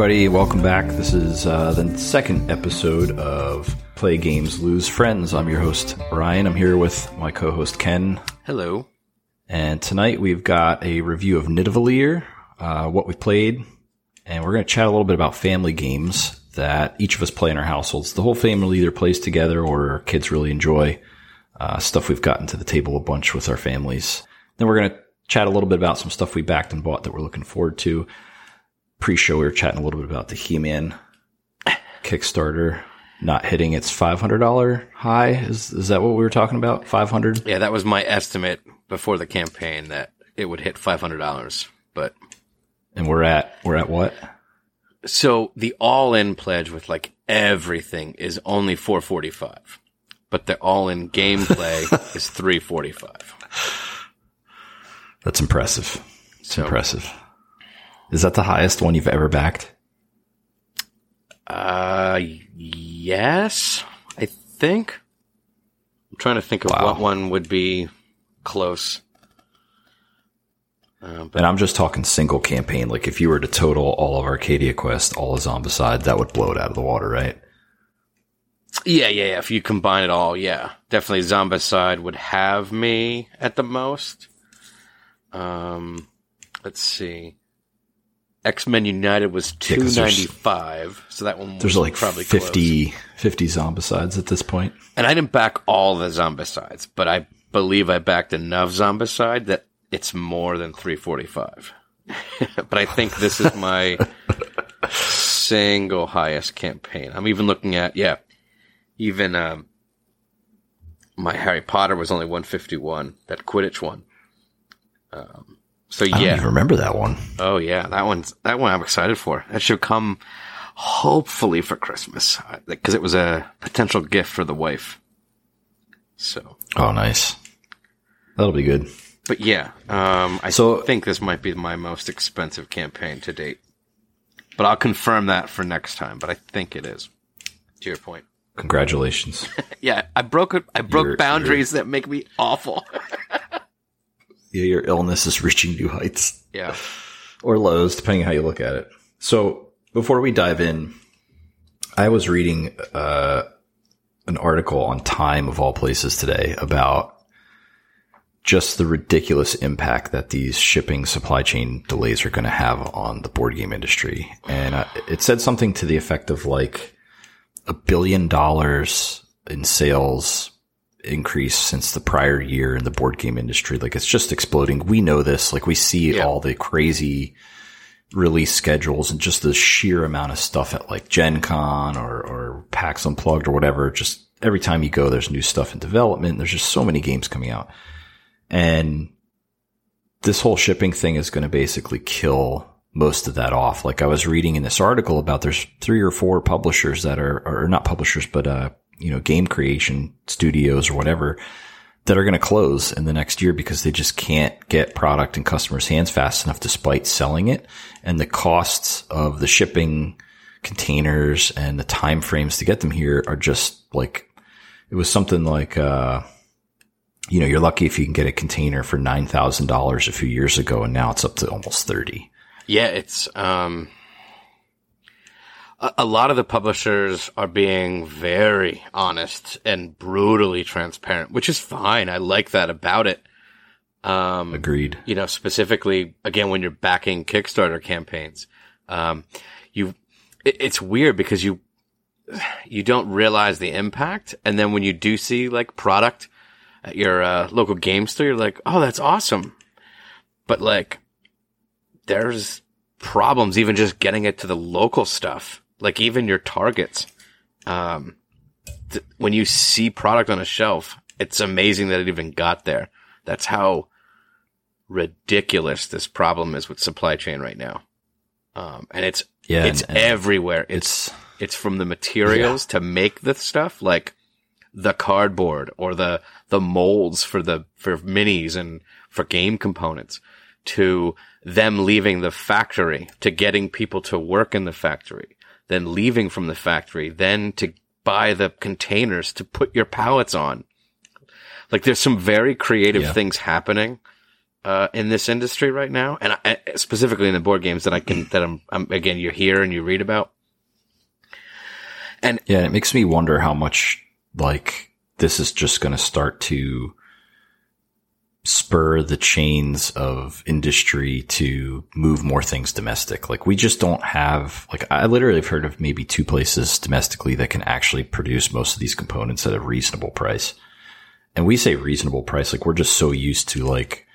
everybody, welcome back. This is uh, the second episode of Play Games Lose Friends. I'm your host, Ryan. I'm here with my co host, Ken. Hello. And tonight we've got a review of Nidavellir, uh, what we played, and we're going to chat a little bit about family games that each of us play in our households. The whole family either plays together or our kids really enjoy. Uh, stuff we've gotten to the table a bunch with our families. Then we're going to chat a little bit about some stuff we backed and bought that we're looking forward to. Pre-show, we were chatting a little bit about the He-Man Kickstarter not hitting its $500 high. Is, is that what we were talking about? 500? Yeah, that was my estimate before the campaign that it would hit $500. But And we're at, we're at what? so the all-in pledge with like everything is only 445, but the all-in gameplay is 345. That's impressive. It's So- impressive. Is that the highest one you've ever backed? Uh, yes, I think. I'm trying to think of Wow. what one would be close. Uh, but And I'm just talking single campaign. Like if you were to total all of Arcadia Quest, all of Zombicide, that would blow it out of the water, right? Yeah, yeah, yeah. If you combine it all, yeah, definitely Zombicide would have me at the most. Um, let's see. X Men United was two ninety five, so that one was There's like probably 50, close. 50 Zombicides at this point. And I didn't back all the Zombicides, but I believe I backed enough Zombicide that it's more than three forty five. but I think this is my single highest campaign. I'm even looking at yeah, even um, my Harry Potter was only 151. That Quidditch one. Um, so I yeah, even remember that one. oh yeah, that one's that one I'm excited for. That should come hopefully for Christmas because it was a potential gift for the wife. So, Oh, nice. That'll be good. but yeah, um, I So- think this might be my most expensive campaign to date. But I'll confirm that for next time. But I think it is. To your point. Congratulations. Yeah, I broke it. I broke You're- boundaries that make me awful. your illness is reaching new heights yeah. or lows, depending on how you look at it. So before we dive in, I was reading uh, an article on Time of all places today about just the ridiculous impact that these shipping supply chain delays are going to have on the board game industry. And uh, it said something to the effect of like a billion dollars in sales increase since the prior year in the board game industry. Like it's just exploding. We know this. Like we see Yeah. all the crazy release schedules and just the sheer amount of stuff at like Gen Con or, or PAX Unplugged or whatever. Just every time you go, there's new stuff in development. There's just so many games coming out. And this whole shipping thing is going to basically kill most of that off. Like I was reading in this article about there's three or four publishers that are, or not publishers, but, uh, you know, game creation studios or whatever that are going to close in the next year because they just can't get product in customers' hands fast enough despite selling it. And the costs of the shipping containers and the time frames to get them here are just like, it was something like, uh, you know, you're lucky if you can get a container for $9,000 a few years ago and now it's up to almost 30. Yeah, it's um a, lot of the publishers are being very honest and brutally transparent, which is fine. I like that about it. Um Agreed. you know, specifically again when you're backing Kickstarter campaigns, um, you it, it's weird because you you don't realize the impact, and then when you do see like product at your uh, local game store, you're like, oh, that's awesome, but like there's problems even just getting it to the local stuff, like even your targets. Um, th- when you see product on a shelf, it's amazing that it even got there. That's how ridiculous this problem is with supply chain right now. Um, and it's Yeah. it's and- and everywhere. It's it's, it's from the materials to make the stuff, like the cardboard or the the molds for the for minis and for game components, to them leaving the factory, to getting people to work in the factory, then leaving from the factory, then to buy the containers to put your pallets on. Like there's some very creative Yeah. things happening uh, in this industry right now, and I, specifically in the board games that I can that I'm, I'm again you hear and you read about. And yeah, it makes me wonder how much like this is just going to start to spur the chains of industry to move more things domestic. Like we just don't have, like I literally have heard of maybe two places domestically that can actually produce most of these components at a reasonable price. And we say reasonable price, like we're just so used to like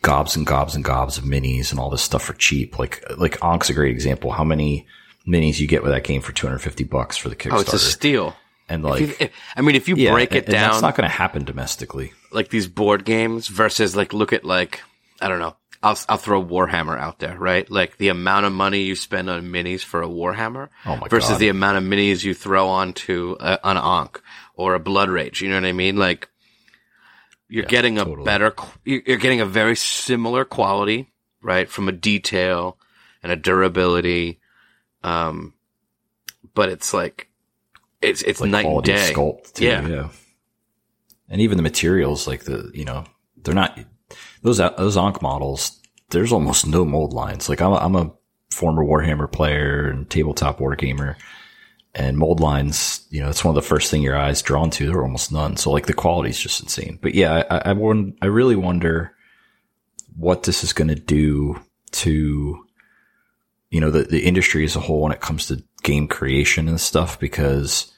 gobs and gobs and gobs of minis and all this stuff for cheap. Like, like Ankh's a great example. How many minis you get with that game for 250 bucks for the Kickstarter? Oh, it's a steal. And like, you, if, I mean, if you yeah, break it and, down, that's not going to happen domestically. Like these board games versus like, look at like, I don't know. I'll, I'll throw Warhammer out there, right? Like the amount of money you spend on minis for a Warhammer oh versus God. the amount of minis you throw onto a, an Ankh or a Blood Rage. You know what I mean? Like you're Yeah, getting a totally. better, you're getting a very similar quality, right? From a detail and a durability. Um, but it's like, it's, it's like night and day. sculpt too, Yeah. yeah. And even the materials, like the, you know, they're not, those, those Ankh models, there's almost no mold lines. Like I'm a, I'm a former Warhammer player and tabletop war gamer and mold lines, you know, it's one of the first thing your eyes drawn to. There are almost none. So like the quality is just insane. But yeah, I, I, I really wonder what this is going to do to, you know, the, the industry as a whole when it comes to game creation and stuff, because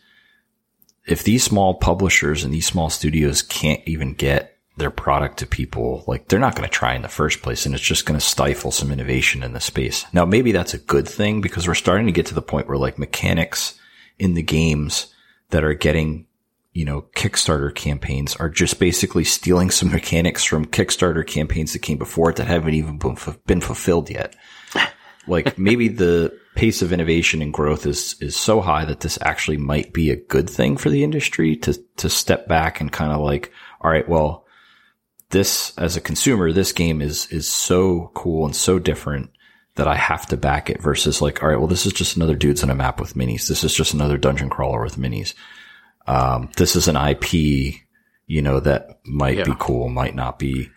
if these small publishers and these small studios can't even get their product to people, like they're not going to try in the first place and it's just going to stifle some innovation in the space. Now, maybe that's a good thing because we're starting to get to the point where like mechanics in the games that are getting, you know, Kickstarter campaigns are just basically stealing some mechanics from Kickstarter campaigns that came before it that haven't even been, fu- been fulfilled yet. Like maybe the pace of innovation and growth is, is so high that this actually might be a good thing for the industry to, to step back and kind of like, all right, well, this as a consumer, this game is, is so cool and so different that I have to back it versus like, all right, well, this is just another dudes on a map with minis. This is just another dungeon crawler with minis. Um, this is an IP, you know, that might be cool, might not be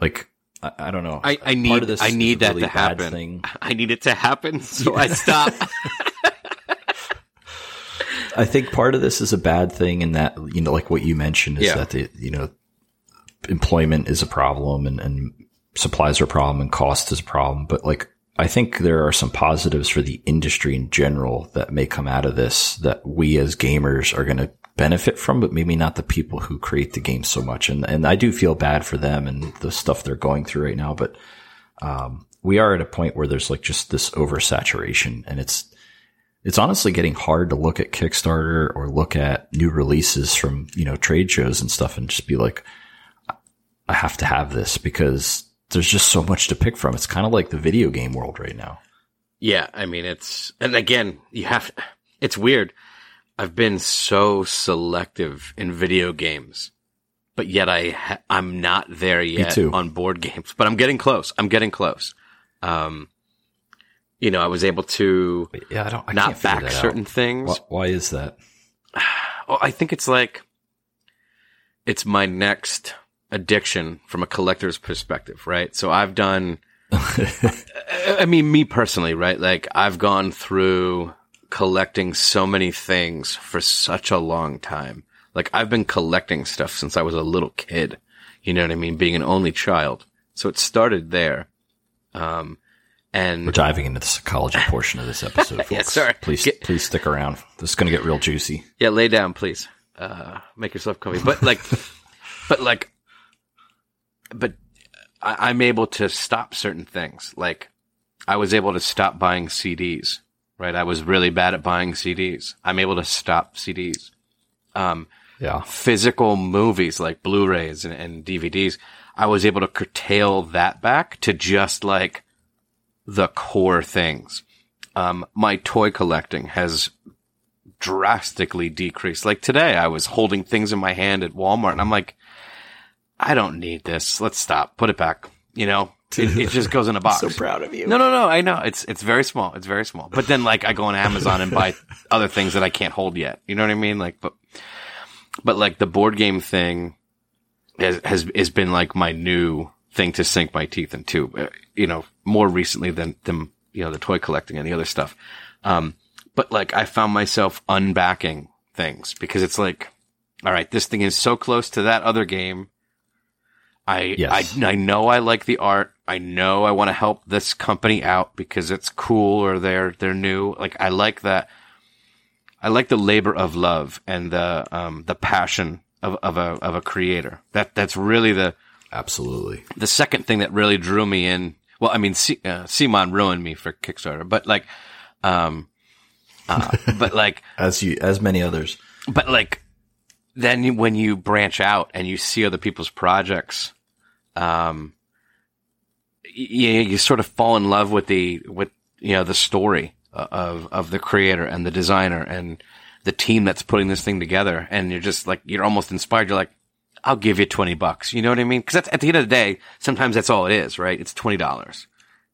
like, I, I don't know. I, I need this I need that really to happen. thing. I need it to happen, so I stop. I think part of this is a bad thing in that, you know, like what you mentioned is Yeah. that the, you know, employment is a problem and, and supplies are a problem and cost is a problem. But like, I think there are some positives for the industry in general that may come out of this that we as gamers are going to benefit from, but maybe not the people who create the game so much. And, and I do feel bad for them and the stuff they're going through right now, but, um, we are at a point where there's like just this oversaturation and it's, it's honestly getting hard to look at Kickstarter or look at new releases from, you know, trade shows and stuff and just be like, I have to have this because there's just so much to pick from. It's kind of like the video game world right now. yeah, I mean it's and again you have. It's weird. I've been so selective in video games, but yet I ha- I'm not there yet on board games. But I'm getting close. I'm getting close. Um, you know, I was able to yeah, I don't, I not back certain out. things. Why, why is that? Oh, I think it's like it's my next addiction from a collector's perspective, right? So I've done I mean me personally, right? Like I've gone through collecting so many things for such a long time. Like I've been collecting stuff since I was a little kid. You know what I mean? Being an only child. So it started there. Um and We're diving into the psychology portion of this episode, folks. Yeah, sorry. Please, Get- please stick around. This is going to get real juicy. Yeah, lay down, please. Uh, make yourself comfy. But like, but like, but I, I'm able to stop certain things. Like, I was able to stop buying CDs. Right, I was really bad at buying CDs. I'm able to stop CDs. Um, Yeah. physical movies like Blu-rays and, and DVDs, I was able to curtail that back to just like the core things. Um, my toy collecting has drastically decreased. Like today, I was holding things in my hand at Walmart and I'm like, I don't need this. Let's stop. Put it back. You know, it, it just goes in a box. So proud of you. No, no, no. I know it's it's very small. It's very small. But then like I go on Amazon and buy other things that I can't hold yet. You know what I mean? Like, but but like the board game thing has has has been like my new thing to sink my teeth into, uh, you know, more recently than, than, you know, the toy collecting and the other stuff. Um, but like I found myself unbacking things because it's like, all right, this thing is so close to that other game. I, Yes. I, I know I like the art. I know I want to help this company out because it's cool or they're, they're new. Like I like that. I like the labor of love and the, um, the passion of, of a, of a creator. That, that's really the, Absolutely. the second thing that really drew me in. Well, I mean, C- uh, CMON ruined me for Kickstarter, but like, um, uh, but like, As you, as many others. but like, then when you branch out and you see other people's projects, um, you, you sort of fall in love with the, with, you know, the story uh, of, of the creator and the designer and the team that's putting this thing together. And you're just like, you're almost inspired. You're like, I'll give you 20 bucks. You know what I mean? Cause at the end of the day, sometimes that's all it is, right? It's $20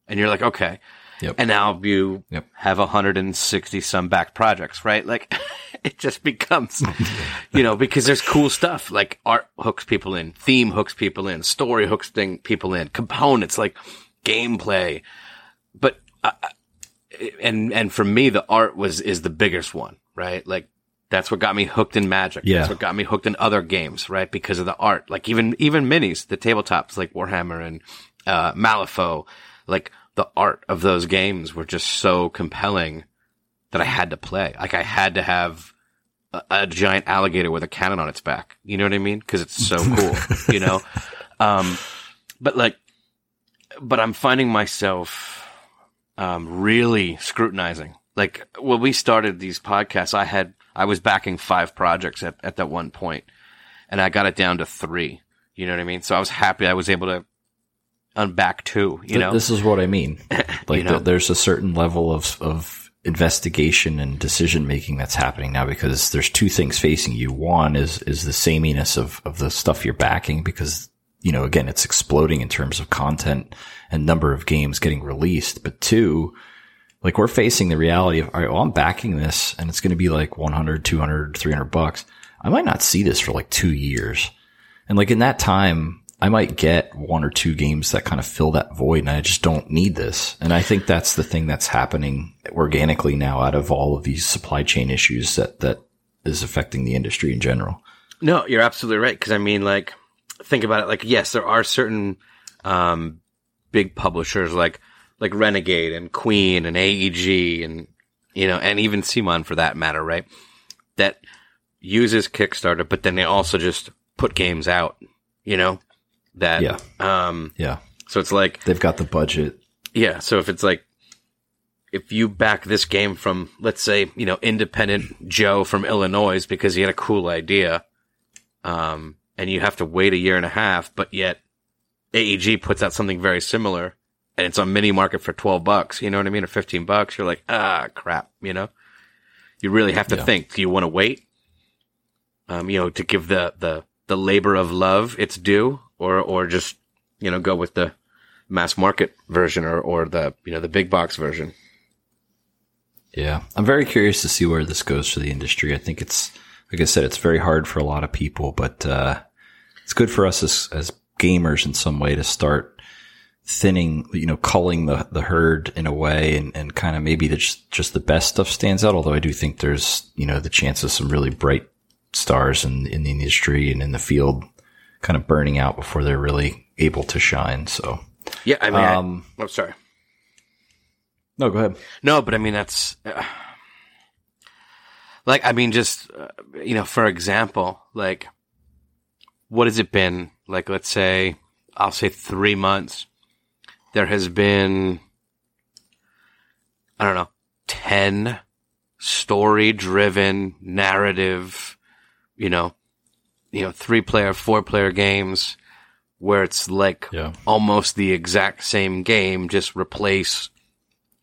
and you're like, okay. Yep. And now you Yep. have 160 some back projects, right? Like it just becomes, you know, because there's cool stuff like art hooks people in, theme hooks people in, story hooks thing people in, components like gameplay. But, uh, and, and for me, the art was, is the biggest one, right? Like that's what got me hooked in magic. Yeah. That's what got me hooked in other games, right? Because of the art, like even, even minis, the tabletops like Warhammer and, uh, Malifaux, like the art of those games were just so compelling that I had to play. Like I had to have a, a giant alligator with a cannon on its back. You know what I mean? Cause it's so cool, you know? Um, but like, but I'm finding myself, um, really scrutinizing. Like when we started these podcasts, I had, I was backing five projects at, at that one point and I got it down to three. You know what I mean? So I was happy I was able to unback two, you know? this is what I mean. Like know? th- there's a certain level of, of investigation and decision making that's happening now because there's two things facing you. One is, is the sameness of, of the stuff you're backing because, you know, again, it's exploding in terms of content and number of games getting released. But two, like we're facing the reality of, all right, well, I'm backing this and it's going to be like 100, 200, 300 bucks. I might not see this for like two years. And like in that time, I might get one or two games that kind of fill that void and I just don't need this. And I think that's the thing that's happening organically now out of all of these supply chain issues that, that is affecting the industry in general. No, you're absolutely right. Cause I mean, like, think about it. Like, yes, there are certain, um, big publishers like, like Renegade and Queen and AEG and, you know, and even CMON for that matter, right? That uses Kickstarter, but then they also just put games out, you know, that, Yeah. um, Yeah. so it's like, They've got the budget. yeah. So if it's like, if you back this game from, let's say, you know, independent Joe from Illinois because he had a cool idea, um, and you have to wait a year and a half, but yet AEG puts out something very similar and it's on mini market for 12 bucks, you know what I mean? Or 15 bucks. You're like, ah, crap, you know? You really have to Yeah. think, do you want to wait? Um, you know, to give the, the, the labor of love its due or, or just, you know, go with the mass market version or, or the, you know, the big box version. Yeah. I'm very curious to see where this goes for the industry. I think it's, like I said, it's very hard for a lot of people, but, uh, it's good for us as, as gamers in some way to start thinning, you know, culling the, the herd in a way and, and kind of maybe the, just, just the best stuff stands out. Although I do think there's, you know, the chance of some really bright stars in, in the industry and in the field kind of burning out before they're really able to shine. So, Yeah. I mean, I- um, oh, sorry. no, go ahead. No, but I mean that's uh, like I mean just uh, you know for example like what has it been like let's say I'll say 3 months there has been I don't know 10 story driven narrative you know you know 3 player 4 player games where it's like Yeah. almost the exact same game just replace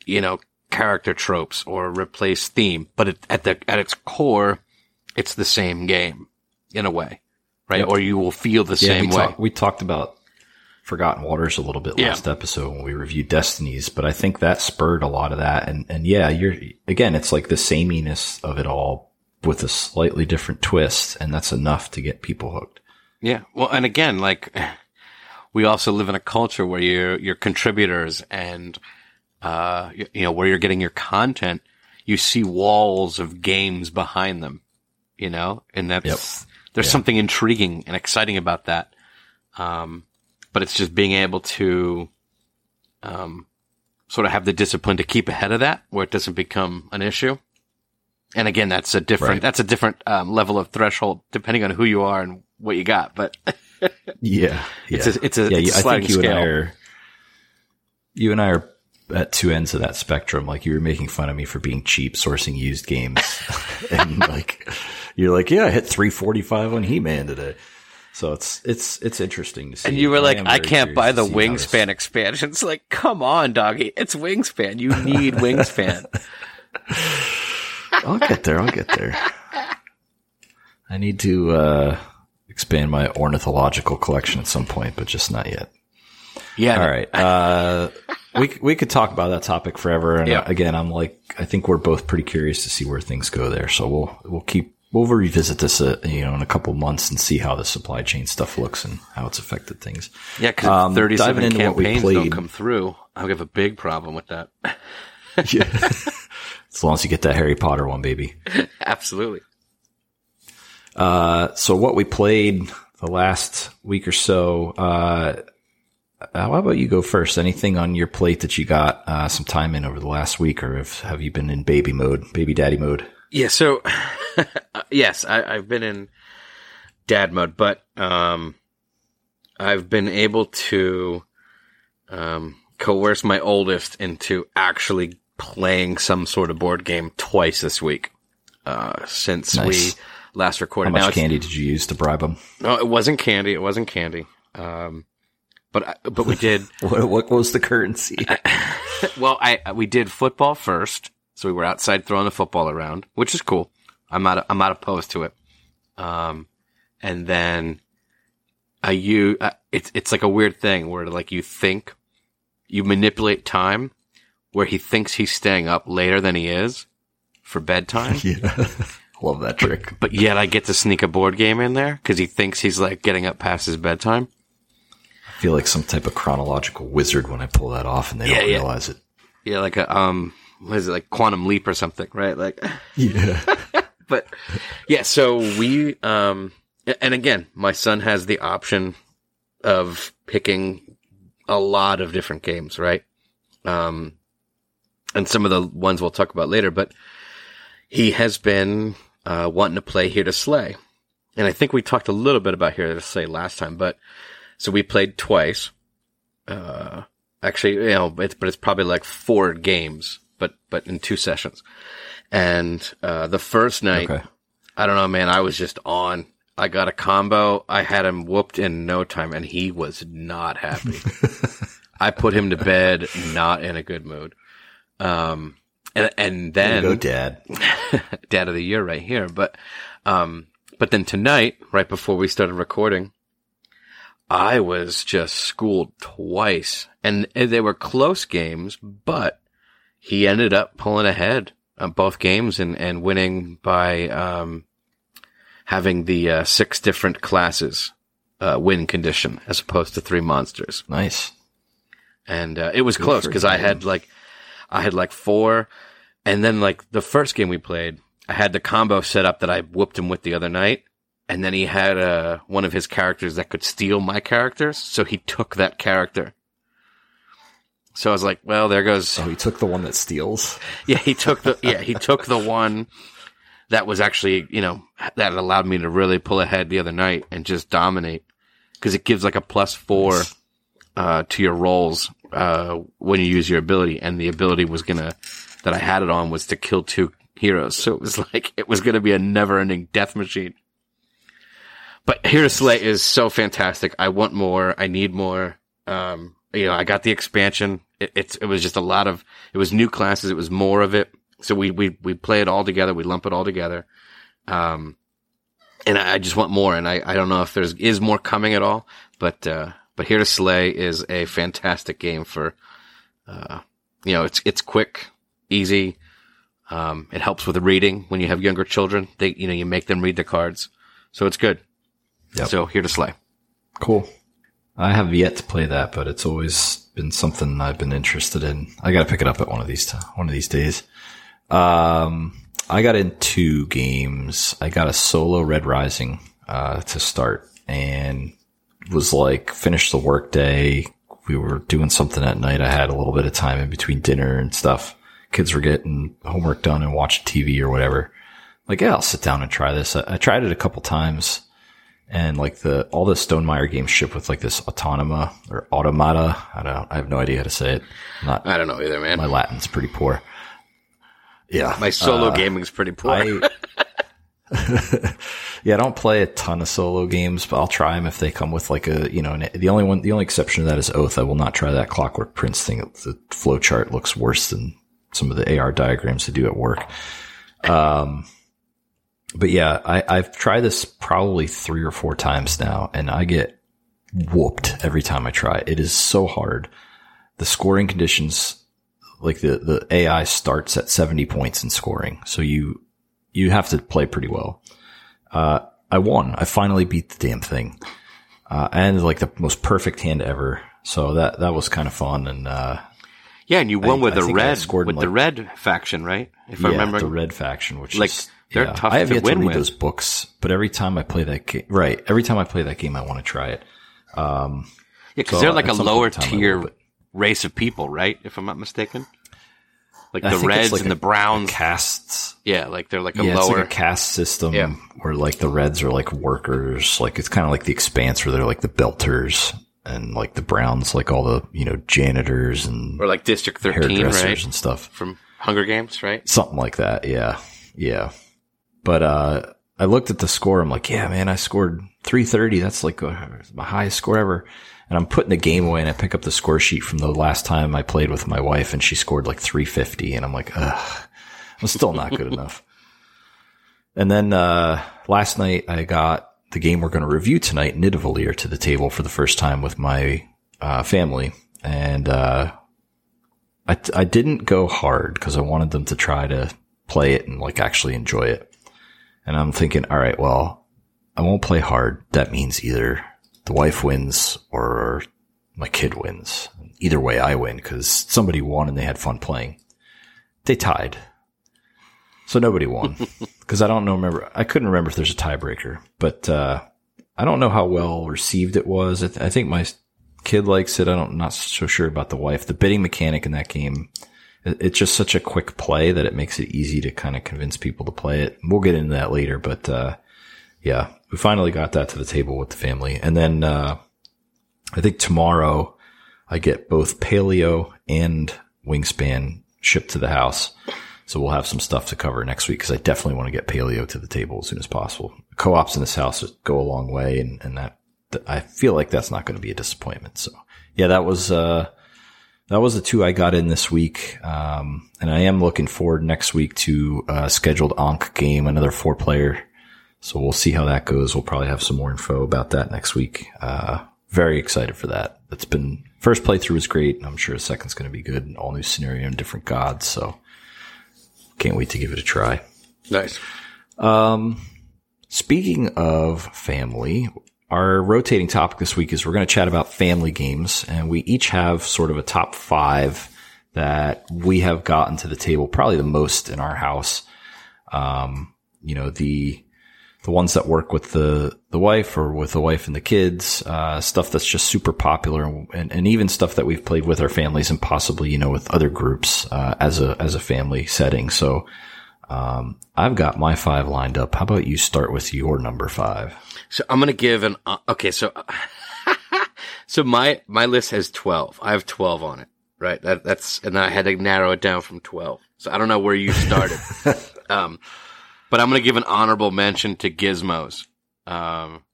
you know, character tropes or replace theme, but it, at the at its core, it's the same game in a way, right? Yep. Or you will feel the Yeah, same we, way. talk- we talked about Forgotten Waters a little bit Yeah. last episode when we reviewed Destinies, but I think that spurred a lot of that. And, and yeah, you're, again, it's like the sameness of it all with a slightly different twist. And that's enough to get people hooked. Yeah. Well, and again, like we also live in a culture where you your contributors and uh you, you know where you're getting your content, you see walls of games behind them, you know, and that's Yep. there's Yeah. something intriguing and exciting about that. Um, but it's just being able to um, sort of have the discipline to keep ahead of that, where it doesn't become an issue. And again, that's a different Right. that's a different um, level of threshold depending on who you are and what you got. But Yeah, It's a- it's a- yeah. it's you- a I think you and I are you and I are at two ends of that spectrum. Like you were making fun of me for being cheap sourcing used games, and like you're like, yeah, I hit 345 on He Man today. So it's it's it's interesting to see. and you were like, am I can't buy the to this- Wingspan expansion. It's like, come on, doggy, it's Wingspan. You need Wingspan. I'll get there. I'll get there. I need to uh, expand my ornithological collection at some point, but just not yet. Yeah. All right. Uh, we we could talk about that topic forever. And Yeah. again, I'm like, I think we're both pretty curious to see where things go there. So we'll we'll keep we'll revisit this, uh, you know, in a couple months and see how the supply chain stuff looks and how it's affected things. Yeah, because Um, 37 diving into what we campaigns don't come through. I have a big problem with that. Yeah. as long as you get that Harry Potter one, baby. Absolutely. Uh, so what we played the last week or so, uh, how about you go first? Anything on your plate that you got, uh, some time in over the last week or have, have you been in baby mode, baby daddy mode? Yeah, so yes, I, I've been in dad mode, but um, I've been able to um, coerce my oldest into actually playing some sort of board game twice this week uh, since Nice. we last recorded. How much Now, candy did you use to bribe them? No, it wasn't candy. It wasn't candy. Um, but I- but we did. What, what was the currency? well, I we did football first, so we were outside throwing the football around, which is cool. I'm not I'm not opposed to it. Um, and then I you uh, it's it's like a weird thing where like you think you manipulate time, where he thinks he's staying up later than he is for bedtime, yeah. Love that trick. but yet I get to sneak a board game in there because he thinks he's like getting up past his bedtime. I feel like some type of chronological wizard when I pull that off and they Yeah, don't yeah. realize it. Yeah, like a um, what is it like quantum leap or something, right? Like. Yeah. but yeah, so we, um, and again, my son has the option of picking a lot of different games, right? Um, and some of the ones we'll talk about later, but he has been, uh, wanting to play Here to Slay. And I think we talked a little bit about Here to Slay last time, but so we played twice. Uh, actually, you know, it's, but it's probably like four games, but, but in two sessions. And, uh, the first night, Okay. I don't know, man. I was just on. I got a combo. I had him whooped in no time, and he was not happy. I put him to bed, not in a good mood. Um, and and then go, dad. dad of the year right here. But, um, but then tonight, right before we started recording, I was just schooled twice and they were close games, but he ended up pulling ahead on both games and, and winning by, um, having the, uh, six different classes, uh, win condition as opposed to three monsters Nice. and uh, it was Good close because I had like I had like four, and then like the first game we played, I had the combo set up that I whooped him with the other night, and then he had uh, one of his characters that could steal my characters, so he took that character. So I was like, well, there goes. Oh, he took the one that steals. Yeah, he took the yeah he took the one that was actually you know that allowed me to really pull ahead the other night and just dominate because it gives like a plus four uh, to your rolls uh, when you use your ability, and the ability was gonna that I had it on was to kill two heroes, so it was like it was gonna be a never-ending death machine. But Here to Slay is so fantastic. I want more. I need more. Um, you know, I got the expansion. It, it's it was just a lot of it was new classes. It was more of it. So we we we play it all together. We lump it all together. Um, and I, I just want more. And I I don't know if there's is more coming at all. But uh, but Here to Slay is a fantastic game for. Uh, you know, it's it's quick, easy. Um, it helps with the reading when you have younger children. They you know you make them read the cards, so it's good. Yep. So Here to Slay. Cool. I have yet to play that, but it's always been something I've been interested in. I got to pick it up at one of these t- one of these days. Um, I got in two games. I got a solo Red Rising uh, to start, and was like finished the workday. We were doing something at night. I had a little bit of time in between dinner and stuff. Kids were getting homework done and watching TV or whatever. Like, yeah, I'll sit down and try this. I, I tried it a couple times and like the all the Stonemaier games ship with like this autonoma or automata. I don't. I have no idea how to say it. not. I don't know either, man. My Latin's pretty poor. Yeah, my solo uh, gaming's pretty poor. I, yeah, I don't play a ton of solo games, but I'll try them if they come with like a you know. the only one, the only exception to that is Oath. I will not try that Clockwork Prince thing. The flow chart looks worse than some of the AR diagrams they do at work. Um but yeah, I, I've tried this probably three or four times now, and I get whooped every time I try. It is so hard. The scoring conditions, like the the AI starts at seventy points in scoring, so you you have to play pretty well. Uh, I won. I finally beat the damn thing, uh, and like the most perfect hand ever. So that that was kind of fun, and uh, yeah, and you won I, with I the red with like, the red faction, right? If yeah, I remember, the red faction, which like is they're yeah, tough I have to yet to read with. those books, but every time I play that game, right? Every time I play that game, I want to try it. Um, yeah, because so they're like a lower tier race of people, right? If I'm not mistaken. Like the reds like and a, the browns, castes. Yeah, like they're like a yeah, lower like a caste system yeah. where like the reds are like workers. Like it's kind of like the expanse where they're like the belters, and like the browns, like all the you know janitors and or like District Thirteen, right? And stuff from Hunger Games, right? Something like that. Yeah, yeah. But uh, I looked at the score. I'm like, yeah, man, I scored 330. That's like my highest score ever. And I'm putting the game away and I pick up the score sheet from the last time I played with my wife and she scored like 350. And I'm like, ugh, I'm still not good enough. And then, uh, last night I got the game we're going to review tonight, Nidavellir, to the table for the first time with my, uh, family. And, uh, I, I didn't go hard because I wanted them to try to play it and like actually enjoy it. And I'm thinking, all right, well, I won't play hard. That means either the wife wins or my kid wins. Either way, I win because somebody won and they had fun playing. They tied. So nobody won because I don't know, remember, I couldn't remember if there's a tiebreaker, but, uh, I don't know how well received it was. I, th- I think my kid likes it. I don't, I'm not so sure about the wife. The bidding mechanic in that game it's just such a quick play that it makes it easy to kind of convince people to play it. We'll get into that later, but, uh, yeah, we finally got that to the table with the family. And then, uh, I think tomorrow I get both paleo and wingspan shipped to the house. So we'll have some stuff to cover next week because I definitely want to get paleo to the table as soon as possible. Co-ops in this house go a long way and, and that, I feel like that's not going to be a disappointment. So yeah, that was, uh, that was the two I got in this week. Um, and I am looking forward next week to a scheduled Ankh game, another four player. So we'll see how that goes. We'll probably have some more info about that next week. Uh, very excited for that. It's been first playthrough was great. And I'm sure the second's going to be good. All new scenario and different gods. So can't wait to give it a try. Nice. Um, speaking of family, our rotating topic this week is we're going to chat about family games and we each have sort of a top five that we have gotten to the table, probably the most in our house. Um, you know, the, the ones that work with the, the wife or with the wife and the kids, uh, stuff that's just super popular and, and even stuff that we've played with our families and possibly, you know, with other groups, uh, as a, as a family setting. So, um, I've got my five lined up. How about you start with your number five? So I'm gonna give an uh, okay. So so my my list has twelve. I have twelve on it. Right. That that's and I had to narrow it down from twelve. So I don't know where you started. um, but I'm gonna give an honorable mention to Gizmos. Um,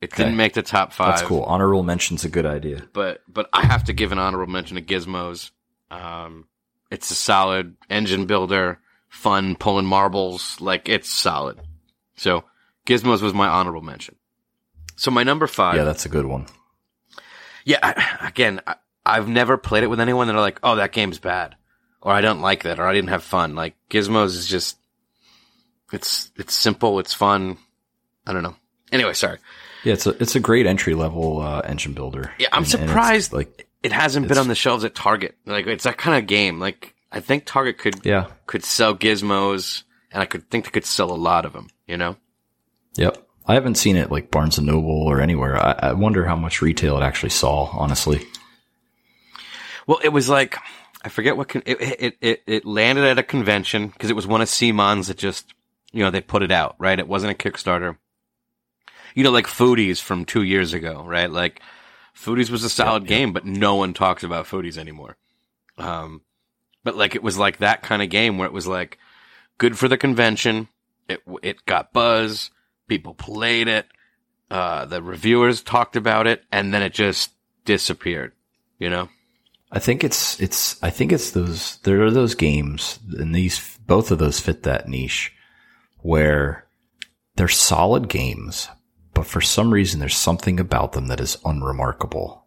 it okay. didn't make the top five. That's cool. Honorable mention's a good idea. But but I have to give an honorable mention to Gizmos. Um, it's a solid engine builder, fun pulling marbles. Like it's solid. So Gizmos was my honorable mention. So my number five. Yeah, that's a good one. Yeah, I, again, I, I've never played it with anyone that are like, "Oh, that game's bad," or "I don't like that," or "I didn't have fun." Like Gizmos is just, it's it's simple, it's fun. I don't know. Anyway, sorry. Yeah, it's a it's a great entry level uh, engine builder. Yeah, I'm And- and surprised like it hasn't been on the shelves at Target. Like it's that kind of game. Like I think Target could yeah, could sell gizmos, and I could think they could sell a lot of them. You know? yep. I haven't seen it like Barnes and Noble or anywhere. I, I wonder how much retail it actually saw. Honestly, Well, it was like I forget what con- it, it it it landed at a convention because it was one of CMON's that just you know they put it out right. It wasn't a Kickstarter. You know, like Foodies from two years ago, right? Like Foodies was a solid game, but no one talks about Foodies anymore. Um, but like it was like that kind of game where it was like good for the convention. It it got buzz. People played it. Uh, the reviewers talked about it, and then it just disappeared. You know. I think it's it's I think it's those there are those games and these both of those fit that niche where they're solid games, but for some reason there's something about them that is unremarkable.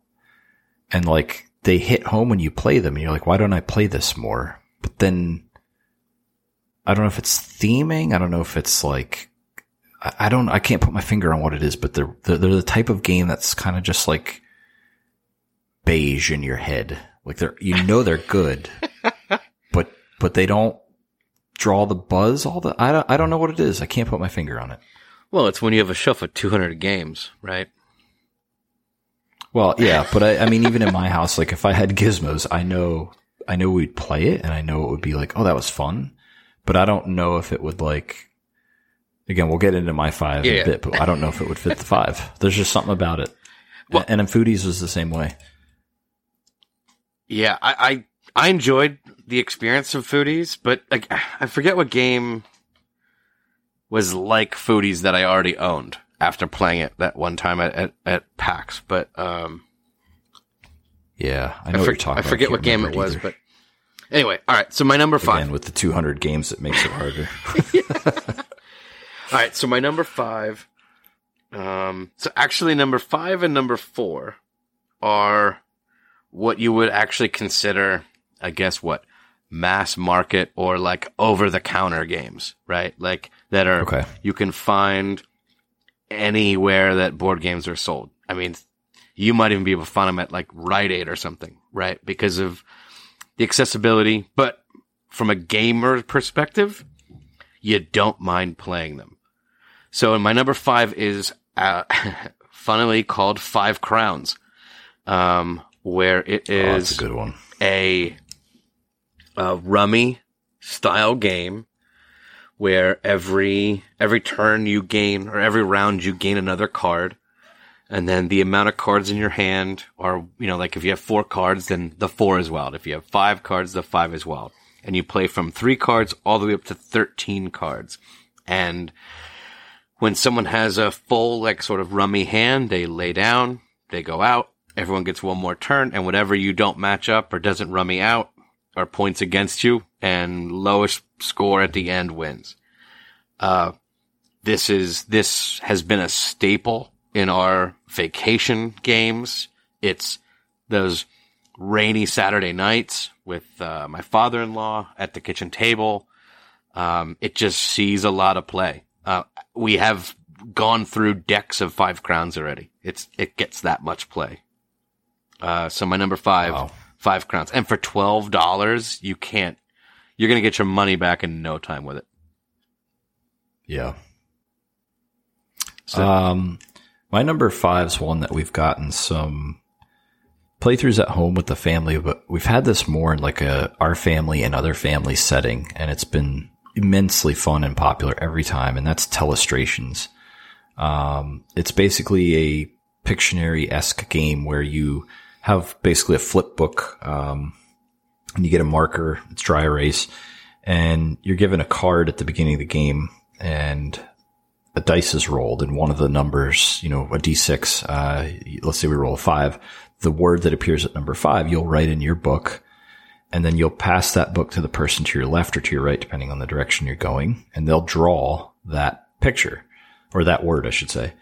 And like they hit home when you play them and you're like, why don't I play this more? But then I don't know if it's theming. I don't know if it's like, I, don't, I can't put my finger on what it is, but they're, they're, they're the type of game that's kind of just like beige in your head. Like they're, you know, they're good, but, but they don't draw the buzz all the, I don't, I don't know what it is. I can't put my finger on it. Well, it's when you have a shelf of 200 games, right? Well, yeah, but I, I mean, even in my house, like if I had gizmos, I know, I know we'd play it and I know it would be like, oh, that was fun. But I don't know if it would like, again, we'll get into my five in a bit, but I don't know if it would fit the five. There's just something about it. Well- and in foodies was the same way. Yeah, I, I, I enjoyed the experience of Foodies, but like, I forget what game was like Foodies that I already owned after playing it that one time at, at, at PAX. But, um, Yeah. I I, know what you're talking I forget can't what game it remember was, either. but anyway, all right. So my number five. Again, with the 200 games, it makes it harder. All right, so my number five. Um, so actually, number five and number four are what you would actually consider, I guess, what mass market or like over the counter games, right? Like that are Okay. you can find anywhere that board games are sold. I mean, you might even be able to find them at like Rite Aid or something, right? Because of the accessibility, but from a gamer perspective, you don't mind playing them. So my number five is uh, funnily called Five Crowns, um, where it is oh, a good one. a, a rummy style game where every every turn you gain or every round you gain another card and then the amount of cards in your hand are you know like if you have four cards then the four is wild. If you have five cards the five is wild. And you play from three cards all the way up to 13 cards. And when someone has a full like sort of rummy hand they lay down they go out everyone gets one more turn and whatever you don't match up or doesn't rummy out are points against you and lowest score at the end wins. Uh this is this has been a staple in our vacation games. It's those rainy saturday nights with uh, my father-in-law at the kitchen table. Um, it just sees a lot of play. Uh, we have gone through decks of five crowns already. It's it gets that much play. Uh, so my number five, Wow. Five crowns, and for twelve dollars, you can't. You're gonna get your money back in no time with it. Yeah. So- um, my number five is one that we've gotten some playthroughs at home with the family, but we've had this more in like a our family and other family setting, and it's been immensely fun and popular every time. And that's Telestrations. Um, it's basically a Pictionary esque game where you have basically a flip book, um, and you get a marker. It's dry erase, and you're given a card at the beginning of the game, and a dice is rolled, and one of the numbers, you know, a d6. Uh, let's say we roll a five. The word that appears at number five, you'll write in your book, and then you'll pass that book to the person to your left or to your right, depending on the direction you're going, and they'll draw that picture or that word, I should say.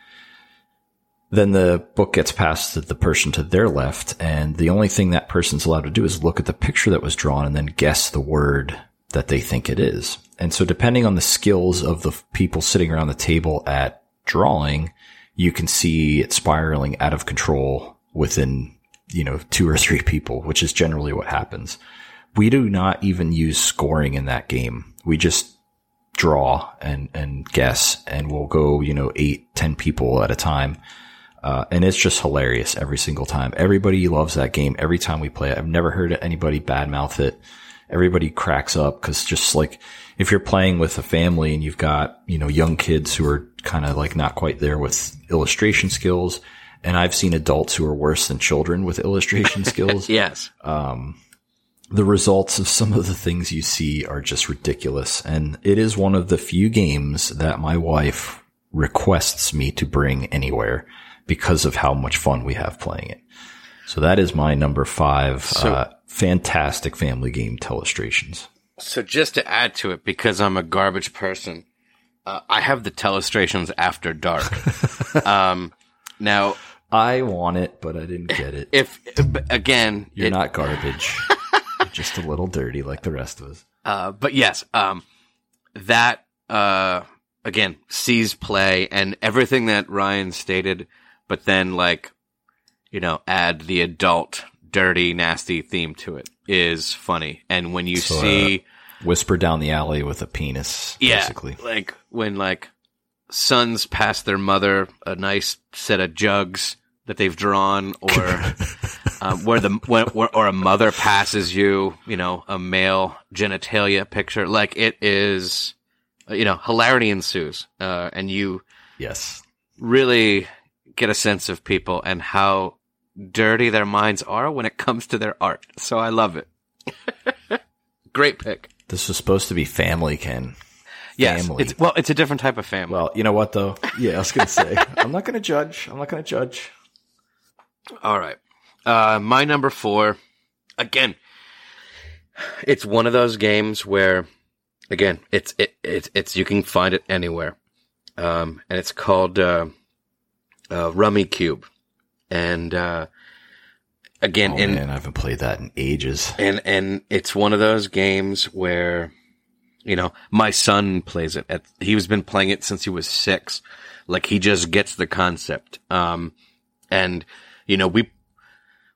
Then the book gets passed to the person to their left, and the only thing that person's allowed to do is look at the picture that was drawn and then guess the word that they think it is. And so depending on the skills of the people sitting around the table at drawing, you can see it spiraling out of control within, you know, two or three people, which is generally what happens. We do not even use scoring in that game. We just draw and, and guess and we'll go, you know, eight, ten people at a time. Uh, and it's just hilarious every single time. Everybody loves that game every time we play it. I've never heard anybody badmouth it. Everybody cracks up because just like if you're playing with a family and you've got, you know, young kids who are kind of like not quite there with illustration skills. And I've seen adults who are worse than children with illustration skills. yes. Um, the results of some of the things you see are just ridiculous. And it is one of the few games that my wife requests me to bring anywhere because of how much fun we have playing it. So that is my number five. So, uh, fantastic family game telestrations. So just to add to it, because I'm a garbage person, uh, I have the telestrations after dark. um, now I want it, but I didn't get it. If again, you're it, not garbage, you're just a little dirty like the rest of us. Uh, but yes, um, that uh, again sees play and everything that Ryan stated, but then like you know add the adult dirty, nasty theme to it is funny. And when you so, uh, see uh, whisper down the alley with a penis, yeah, basically. like when like sons pass their mother a nice set of jugs that they've drawn, or um, where the when, or a mother passes you, you know, a male genitalia picture. Like it is, you know, hilarity ensues, uh, and you yes really get a sense of people and how dirty their minds are when it comes to their art. So I love it. Great pick. This was supposed to be family, Ken. Yes, family. It's, well, it's a different type of family. Well, you know what though? Yeah, I was gonna say I'm not gonna judge. I'm not gonna judge. All right, uh, my number four. Again, it's one of those games where, again, it's it, it's it's you can find it anywhere, um, and it's called uh, uh, cube, and uh, again, oh, and, man, I haven't played that in ages. And and it's one of those games where, you know, my son plays it. At, he's been playing it since he was six. Like he just gets the concept. Um, and you know we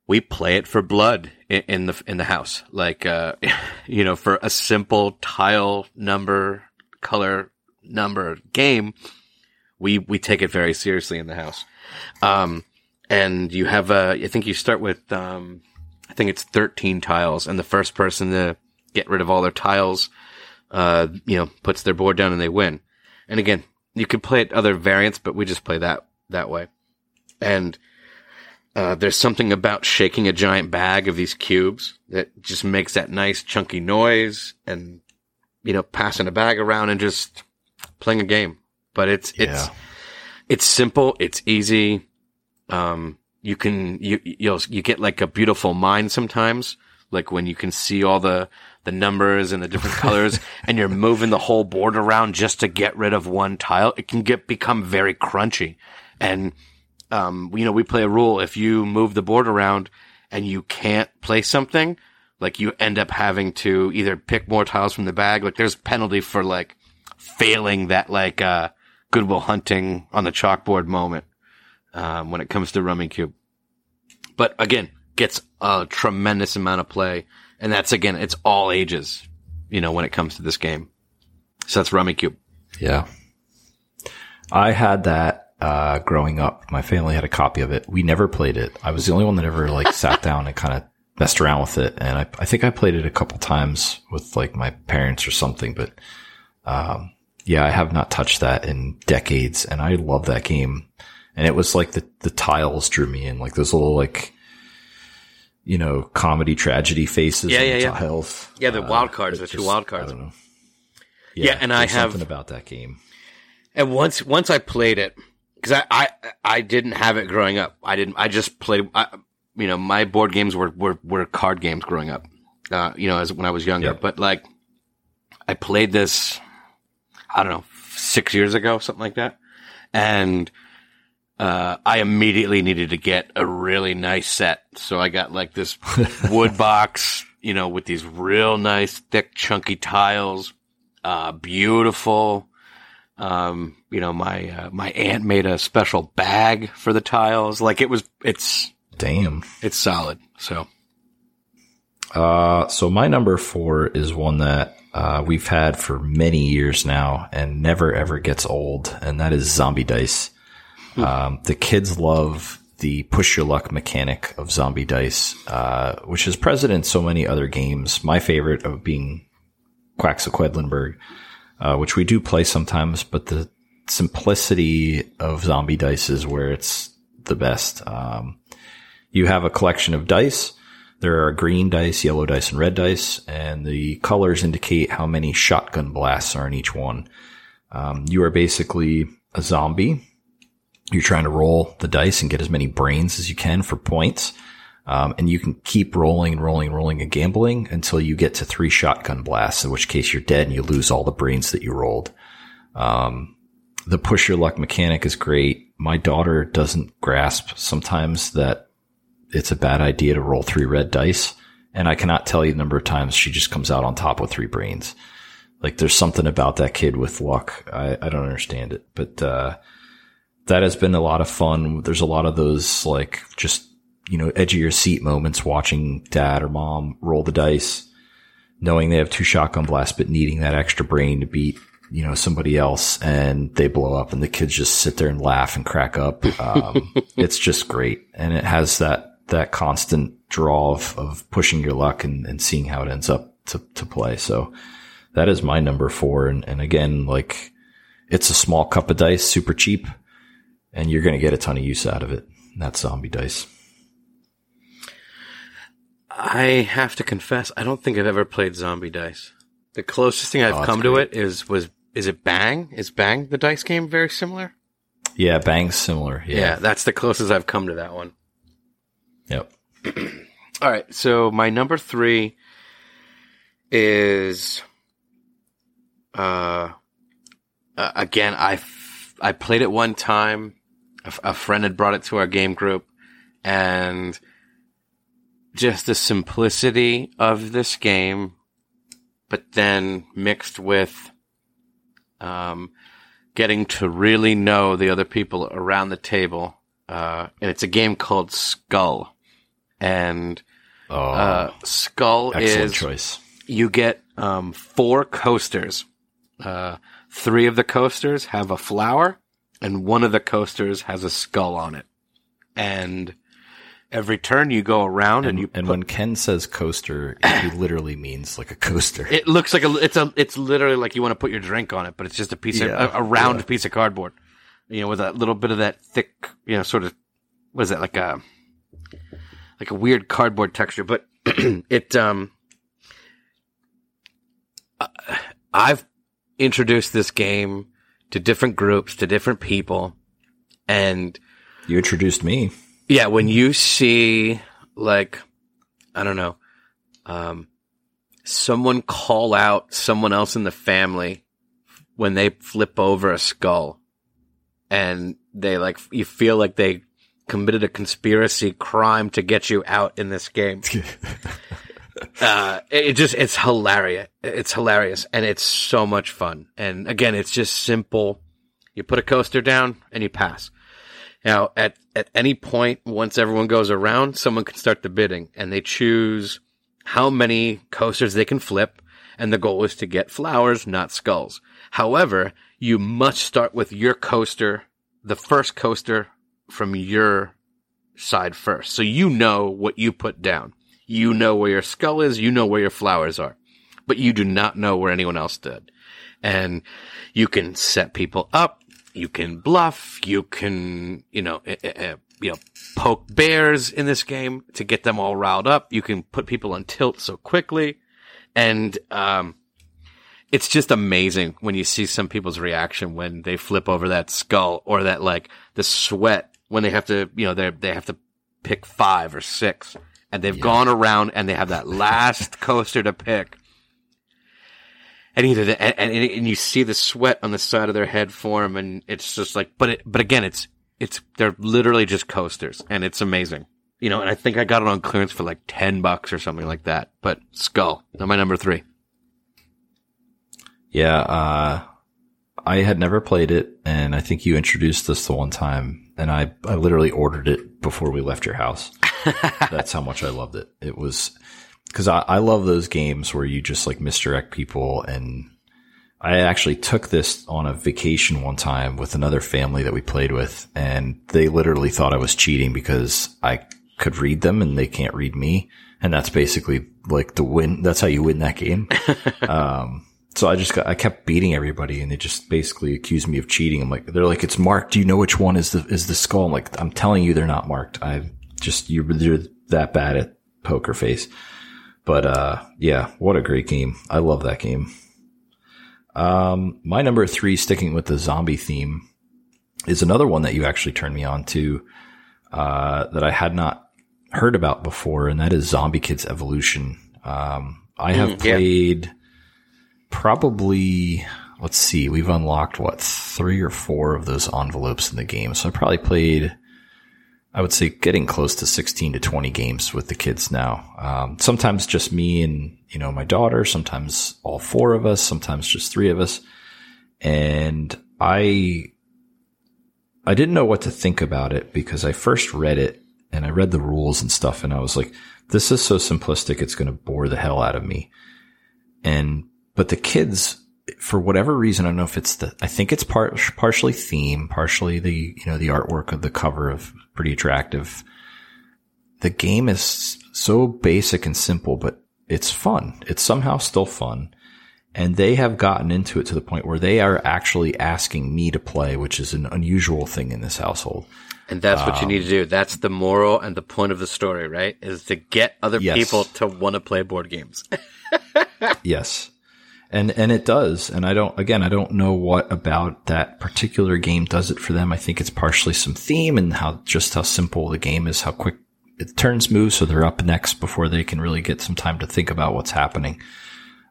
we play it for blood in, in the in the house. Like uh, you know, for a simple tile number color number game, we we take it very seriously in the house. Um, and you have a, I think you start with, um, I think it's 13 tiles and the first person to get rid of all their tiles, uh, you know, puts their board down and they win. And again, you could play it other variants, but we just play that, that way. And, uh, there's something about shaking a giant bag of these cubes that just makes that nice chunky noise and, you know, passing a bag around and just playing a game. But it's, yeah. it's, it's simple. It's easy um, you can, you, you'll, you get like a beautiful mind sometimes, like when you can see all the, the numbers and the different colors and you're moving the whole board around just to get rid of one tile. It can get, become very crunchy. And, um, you know, we play a rule. If you move the board around and you can't play something, like you end up having to either pick more tiles from the bag. Like there's penalty for like failing that like, uh, goodwill hunting on the chalkboard moment um, when it comes to Rummikub. But again, gets a tremendous amount of play, and that's again, it's all ages. You know, when it comes to this game, so that's Rummikub. Yeah, I had that uh, growing up. My family had a copy of it. We never played it. I was the only one that ever like sat down and kind of messed around with it. And I, I think I played it a couple times with like my parents or something, but, um, yeah, I have not touched that in decades and I love that game and it was like the the tiles drew me in, like those little like you know comedy tragedy faces. Yeah, yeah, yeah. Tiles. Yeah, the uh, wild cards, the two wild cards. Yeah, yeah, and I have something about that game. And once once I played it, because I, I I didn't have it growing up. I didn't. I just played. I, you know, my board games were were were card games growing up. Uh, you know, as when I was younger. Yep. But like, I played this. I don't know, six years ago, something like that, and uh, I immediately needed to get a really nice set. So I got like this wood box, you know, with these real nice, thick, chunky tiles, uh, beautiful, Um, you know, my uh, my aunt made a special bag for the tiles. Like it was, it's Damn. it's solid. So Uh, so my number four is one that uh, we've had for many years now and never ever gets old, and that is Zombie Dice. Um, the kids love the push your luck mechanic of Zombie Dice, uh, which is present in so many other games. My favorite of being Quacks of Quedlinburg, uh, which we do play sometimes, but the simplicity of Zombie Dice is where it's the best. Um, you have a collection of dice. There are green dice, yellow dice, and red dice, and the colors indicate how many shotgun blasts are in each one. Um, you are basically a zombie. You're trying to roll the dice and get as many brains as you can for points. Um, and you can keep rolling and rolling and rolling and gambling until you get to three shotgun blasts, in which case you're dead and you lose all the brains that you rolled. Um, the push your luck mechanic is great. My daughter doesn't grasp sometimes that it's a bad idea to roll three red dice. And I cannot tell you the number of times she just comes out on top with three brains. Like there's something about that kid with luck. I, I don't understand it, but, uh, that has been a lot of fun. There's a lot of those like just, you know, edge of your seat moments watching dad or mom roll the dice, knowing they have two shotgun blasts, but needing that extra brain to beat, you know, somebody else and they blow up and the kids just sit there and laugh and crack up. Um, it's just great. And it has that, that constant draw of, of pushing your luck and, and seeing how it ends up to, to play. So that is my number four. And, and again, like it's a small cup of dice, super cheap, and you're going to get a ton of use out of it. That's zombie dice. I have to confess, I don't think I've ever played Zombie Dice. The closest thing I've Oh, come to it is was is it Bang? Is Bang the dice game very similar? Yeah, Bang's similar. Yeah, Yeah. that's the closest I've come to that one. Yep. All right, so my number three is, uh, uh, again, I f- I played it one time. A, f- a friend had brought it to our game group, and just the simplicity of this game, but then mixed with, um, getting to really know the other people around the table. Uh, and it's a game called Skull, and Oh, uh, Skull excellent is choice. you get um, four coasters. Uh, three of the coasters have a flower, and one of the coasters has a skull on it. And every turn you go around and, And, you and put- when Ken says coaster, he literally means like a coaster. it looks like a it's a it's literally like you want to put your drink on it, but it's just a piece Yeah, of a, a round yeah. piece of cardboard. You know, with a little bit of that thick, you know, sort of what is that like a like a weird cardboard texture, but it um uh, I've introduced this game to different groups, to different people, and you introduced me. yeah, when you see like I don't know, um, someone call out someone else in the family when they flip over a skull, and they like you feel like they committed a conspiracy crime to get you out in this game. uh, it just it's hilarious. It's hilarious, and it's so much fun. And again, it's just simple. You put a coaster down and you pass. Now, at, at any point, once everyone goes around, someone can start the bidding and they choose how many coasters they can flip. And the goal is to get flowers, not skulls. However, you must start with your coaster, the first coaster from your side first. So you know what you put down. You know where your skull is. You know where your flowers are, but you do not know where anyone else did. And you can set people up. You can bluff. You can, you know, eh, eh, eh, you know, poke bears in this game to get them all riled up. You can put people on tilt so quickly. And, um, it's just amazing when you see some people's reaction when they flip over that skull or that like the sweat when they have to, you know, they they have to pick five or six and they've gone around and they have that last coaster to pick. And, he did it, and, and, and you see the sweat on the side of their head form and it's just like, but it, but again, it's, it's, they're literally just coasters and it's amazing. You know, and I think I got it on clearance for like 10 bucks or something like that. But Skull, my number three. Yeah, uh, I had never played it, and I think you introduced this the one time, and I, I literally ordered it before we left your house. That's how much I loved it. It was because I, I love those games where you just like misdirect people. And I actually took this on a vacation one time with another family that we played with, and they literally thought I was cheating because I could read them and they can't read me. And that's basically like the win. That's how you win that game. um, so I just got, I kept beating everybody and they just basically accused me of cheating. I'm like, they're like, it's marked. Do you know which one is the, is the skull? I'm like, I'm telling you, they're not marked. I just, you're, you're that bad at poker face. But, uh, yeah, what a great game. I love that game. Um, my number three, sticking with the zombie theme is another one that you actually turned me on to, uh, that I had not heard about before. And that is Zombie Kids Evolution. Um, I have mm, played, yeah probably let's see, we've unlocked what three or four of those envelopes in the game. So I probably played, I would say, getting close to sixteen to twenty games with the kids now. Um, sometimes just me and you know my daughter. Sometimes all four of us. Sometimes just three of us. And I, I didn't know what to think about it because I first read it and I read the rules and stuff, and I was like, this is so simplistic, it's going to bore the hell out of me. And but the kids, for whatever reason, I don't know if it's the, I think it's part, partially theme, partially the, you know, the artwork of the cover of pretty attractive. The game is so basic and simple, but it's fun. It's somehow still fun. And they have gotten into it to the point where they are actually asking me to play, which is an unusual thing in this household. And that's what you um, need to do. That's the moral and the point of the story, right? Is to get other yes. people to want to play board games. yes and and it does. And I don't again, I don't know what about that particular game does it for them. I think it's partially some theme and how just how simple the game is, how quick it turns move, so they're up next before they can really get some time to think about what's happening.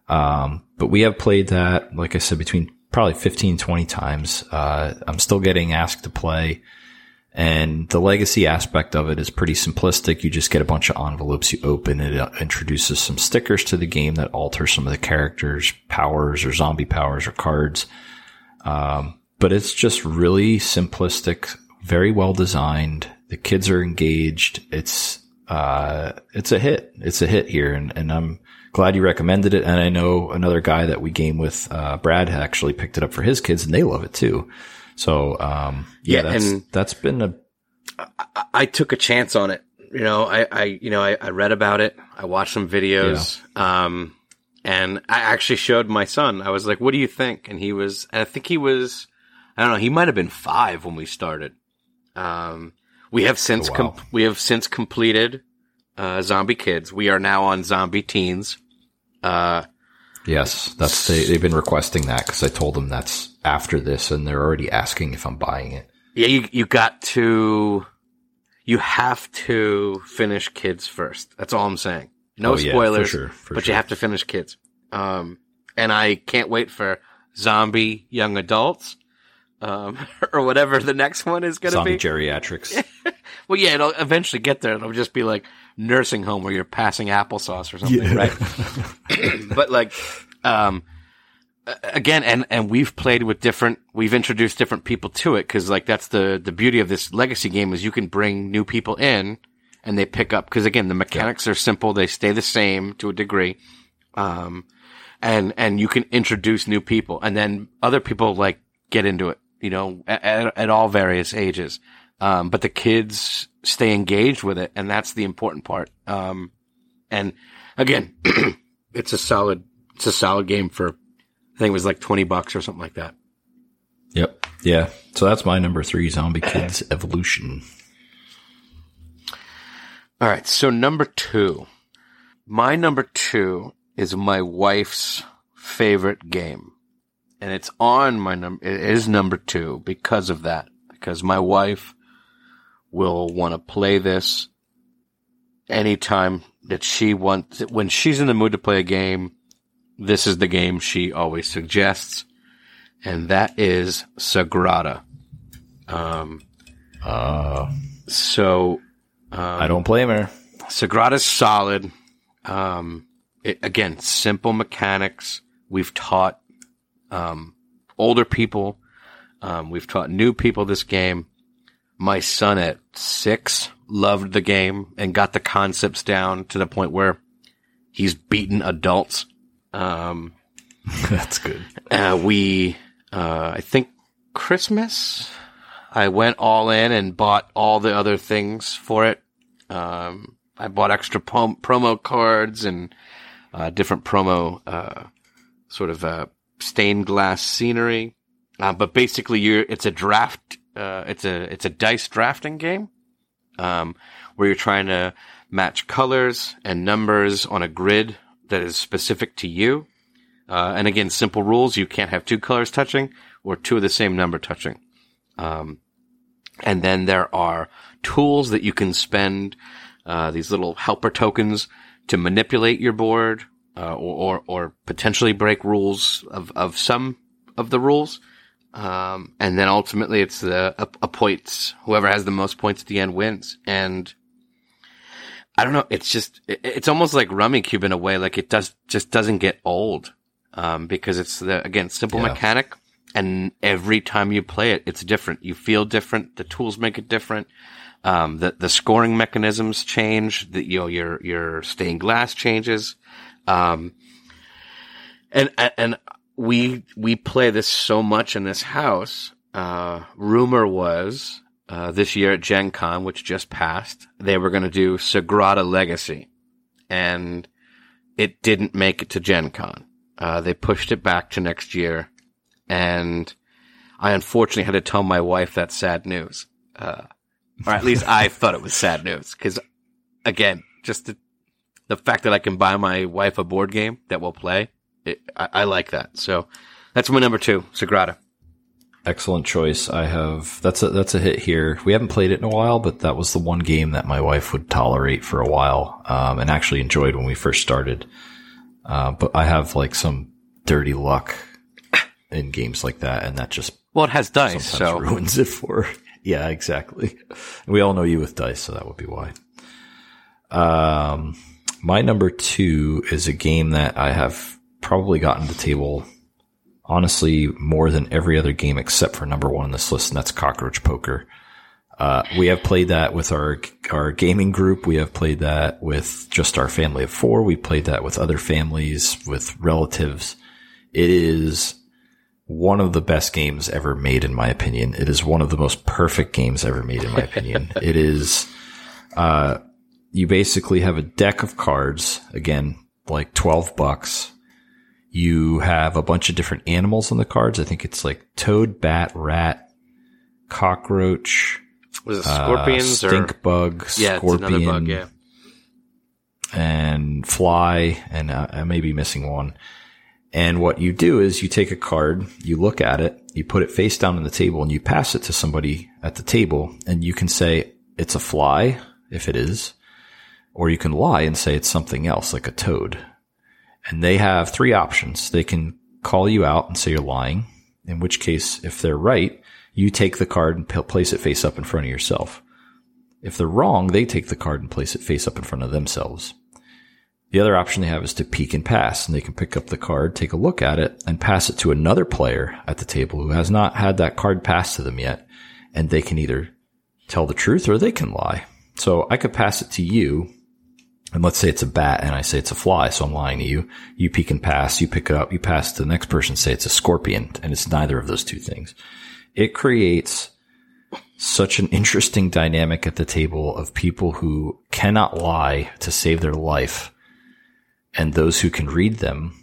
Um, but we have played that, like I said, between probably 15, 20 times. Uh, I'm still getting asked to play. And the legacy aspect of it is pretty simplistic. You just get a bunch of envelopes you open. It introduces some stickers to the game that alter some of the characters' powers or zombie powers or cards. Um, but it's just really simplistic, very well designed. The kids are engaged. It's, uh, it's a hit. It's a hit here. And, and I'm glad you recommended it. And I know another guy that we game with, uh, Brad actually picked it up for his kids and they love it too. So, um, yeah, yeah that's, and that's been a. I, I took a chance on it. You know, I, I, you know, I, I read about it. I watched some videos. Yeah. Um, and I actually showed my son. I was like, "What do you think?" And he was, I think he was, I don't know, he might have been five when we started. Um, we have since oh, wow. com- we have since completed uh, Zombie Kids. We are now on Zombie Teens. Uh, yes, that's they, they've been requesting that because I told them that's after this, and they're already asking if I'm buying it. Yeah, you you got to, you have to finish kids first. That's all I'm saying. No oh, spoilers, yeah, for sure, for but sure. you have to finish kids. Um, and I can't wait for zombie young adults, um, or whatever the next one is going to be. geriatrics. well, yeah, it'll eventually get there. It'll just be like nursing home where you're passing applesauce or something, yeah. right? but like, um, again, and, and we've played with different, we've introduced different people to it. Cause like that's the, the beauty of this legacy game is you can bring new people in and they pick up. Cause again, the mechanics yeah. are simple. They stay the same to a degree. Um, and, and you can introduce new people and then other people like get into it, you know, at, at all various ages. Um, but the kids stay engaged with it. And that's the important part. Um, and again, it's a solid, it's a solid game for I think it was like 20 bucks or something like that. Yep. Yeah. So that's my number three Zombie Kids Evolution. All right. So number two. My number two is my wife's favorite game. And it's on my number, it is number two because of that. Because my wife will want to play this anytime that she wants, when she's in the mood to play a game, this is the game she always suggests, and that is Sagrada. Um, uh, so um, I don't blame her. Sagrada's solid. Um, it, again, simple mechanics. We've taught um, older people. Um, we've taught new people this game. My son at six loved the game and got the concepts down to the point where he's beaten adults. Um, That's good. uh, we, uh, I think Christmas, I went all in and bought all the other things for it. Um, I bought extra pom- promo cards and uh, different promo uh, sort of uh, stained glass scenery. Uh, but basically, you're it's a draft. Uh, it's a it's a dice drafting game um, where you're trying to match colors and numbers on a grid that is specific to you. Uh, and again, simple rules: you can't have two colors touching or two of the same number touching. Um, and then there are tools that you can spend uh, these little helper tokens to manipulate your board uh, or, or, or potentially break rules of of some of the rules. Um, and then ultimately, it's the a, a points. Whoever has the most points at the end wins. And I don't know. It's just it, it's almost like Rummikub in a way. Like it does just doesn't get old um, because it's the again simple Yeah. mechanic. And every time you play it, it's different. You feel different. The tools make it different. Um, the, the scoring mechanisms change. The, you know, your, your stained glass changes. Um, and, and we, we play this so much in this house. Uh, rumor was, uh, this year at Gen Con, which just passed, they were going to do Sagrada Legacy and it didn't make it to Gen Con. Uh, they pushed it back to next year and I unfortunately had to tell my wife that sad news. Uh, or at least I thought it was sad news because again, just the, the fact that I can buy my wife a board game that we'll play, it, I, I like that. So that's my number two, Sagrada. Excellent choice. I have that's a that's a hit here. We haven't played it in a while, but that was the one game that my wife would tolerate for a while, um, and actually enjoyed when we first started. Uh, but I have like some dirty luck in games like that, and that just Well, it has dice, so ruins it for. Yeah, exactly. We all know you with dice, so that would be why. Um, my number two is a game that I have probably gotten to the table, honestly, more than every other game except for number one on this list, and that's Cockroach Poker. Uh, we have played that with our our gaming group. We have played that with just our family of four. We played that with other families, with relatives. It is one of the best games ever made, in my opinion. It is one of the most perfect games ever made, in my opinion. it is, uh, you basically have a deck of cards, again, like 12 bucks. You have a bunch of different animals on the cards. I think it's like toad, bat, rat, cockroach, was it uh, scorpions or stink bug, yeah, it's scorpion, another bug. Yeah, and fly, and uh, I may be missing one. And what you do is you take a card, you look at it, you put it face down on the table, and you pass it to somebody at the table, and you can say it's a fly if it is, or you can lie and say it's something else like a toad. And they have three options. They can call you out and say you're lying, in which case, if they're right, you take the card and place it face up in front of yourself. If they're wrong, they take the card and place it face up in front of themselves. The other option they have is to peek and pass, and they can pick up the card, take a look at it, and pass it to another player at the table who has not had that card passed to them yet. And they can either tell the truth or they can lie. So I could pass it to you, and let's say it's a bat, and I say it's a fly, so I'm lying to you. You peek and pass, you pick it up, you pass to the next person, say it's a scorpion, and it's neither of those two things. It creates such an interesting dynamic at the table of people who cannot lie to save their life and those who can read them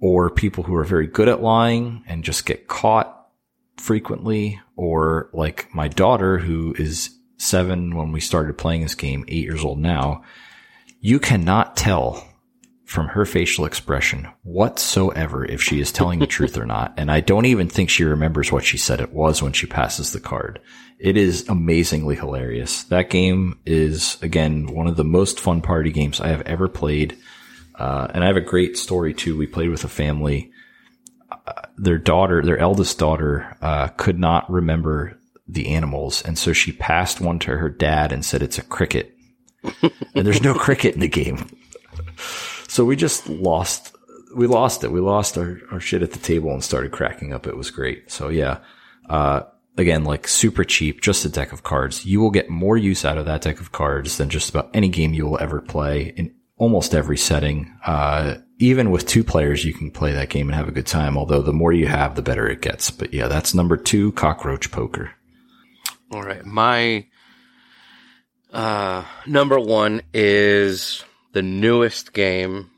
or people who are very good at lying and just get caught frequently or like my daughter who is seven when we started playing this game, eight years old now, you cannot tell from her facial expression whatsoever if she is telling the truth or not. And I don't even think she remembers what she said it was when she passes the card. It is amazingly hilarious. That game is again one of the most fun party games I have ever played. Uh, and I have a great story too. We played with a family. Uh, their daughter, their eldest daughter, uh, could not remember the animals. And so she passed one to her dad and said, it's a cricket. And there's no cricket in the game. So we just lost we lost it. We lost our, our shit at the table and started cracking up. It was great. So yeah, uh, again, like super cheap, just a deck of cards. You will get more use out of that deck of cards than just about any game you will ever play in almost every setting. Uh, even with two players, you can play that game and have a good time. Although the more you have, the better it gets. But yeah, that's number two, cockroach poker. All right. My, uh, number one is the newest game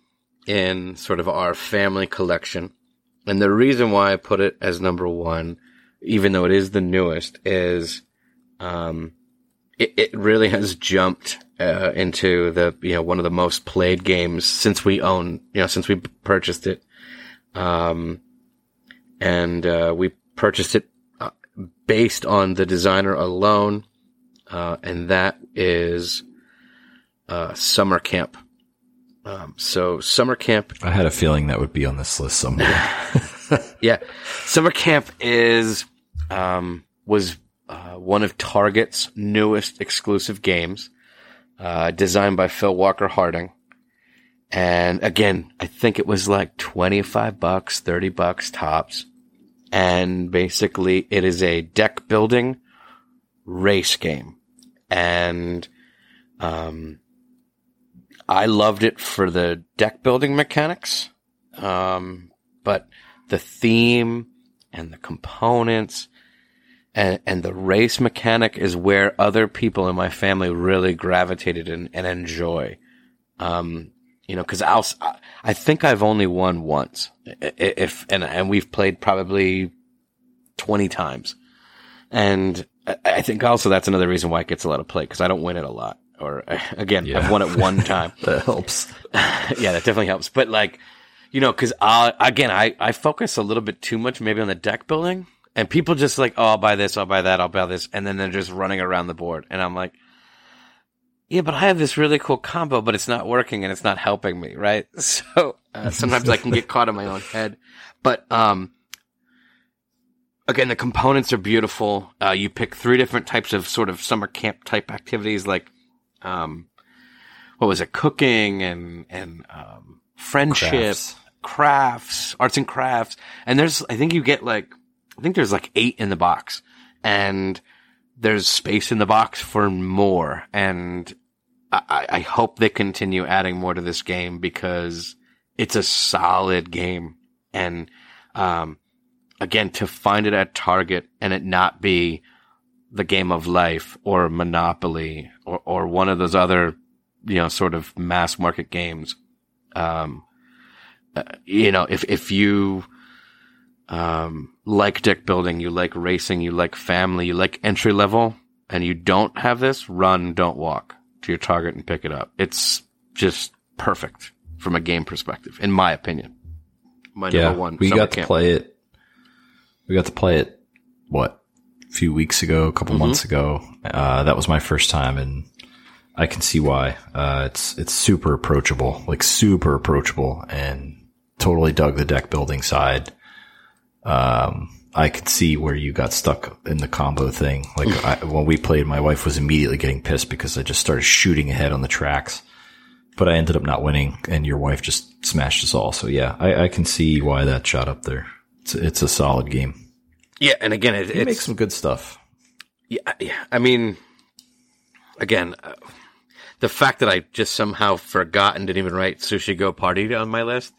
in sort of our family collection. And the reason why I put it as number one, even though it is the newest, is, um, it, it really has jumped uh, into the you know one of the most played games since we own you know since we purchased it, um, and uh, we purchased it uh, based on the designer alone, uh, and that is uh, Summer Camp. Um, so Summer Camp. I had a feeling that would be on this list somewhere. yeah, Summer Camp is um, was uh, one of Target's newest exclusive games, uh, designed by Phil Walker Harding. And again, I think it was like 25 bucks, 30 bucks tops. And basically it is a deck building race game. And, um, I loved it for the deck building mechanics. Um, but the theme and the components and, and the race mechanic is where other people in my family really gravitated and, and enjoy. Um, you know, cause I'll, I think I've only won once if, and, and we've played probably 20 times. And I think also that's another reason why it gets a lot of play because I don't win it a lot. Or again, yeah. I've won it one time. that helps. yeah, that definitely helps. But like, you know, cause I, again, I, I focus a little bit too much maybe on the deck building and people just like, oh, I'll buy this, I'll buy that, I'll buy this. And then they're just running around the board. And I'm like, yeah, but I have this really cool combo, but it's not working and it's not helping me, right? So uh, sometimes I can get caught in my own head. But um, again, the components are beautiful. Uh, you pick three different types of sort of summer camp type activities, like um, what was it, cooking and and um, friendship, crafts. crafts, arts and crafts. And there's, I think you get like I think there's like eight in the box and there's space in the box for more. And I, I hope they continue adding more to this game because it's a solid game. And, um, again, to find it at Target and it not be the game of life or Monopoly or, or one of those other, you know, sort of mass market games. Um, uh, you know, if, if you, um, like deck building, you like racing, you like family, you like entry level, and you don't have this, run, don't walk to your target and pick it up. It's just perfect from a game perspective, in my opinion. My yeah, number one. We got camp. to play it. We got to play it. What? A few weeks ago, a couple mm-hmm. months ago. Uh, that was my first time, and I can see why. Uh, it's it's super approachable, like super approachable, and totally dug the deck building side um, I could see where you got stuck in the combo thing. Like I, when we played, my wife was immediately getting pissed because I just started shooting ahead on the tracks, but I ended up not winning and your wife just smashed us all. So yeah, I, I can see why that shot up there. It's, it's a solid game. Yeah. And again, it, it makes some good stuff. Yeah. Yeah. I mean, again, uh, the fact that I just somehow forgot and didn't even write Sushi Go Party on my list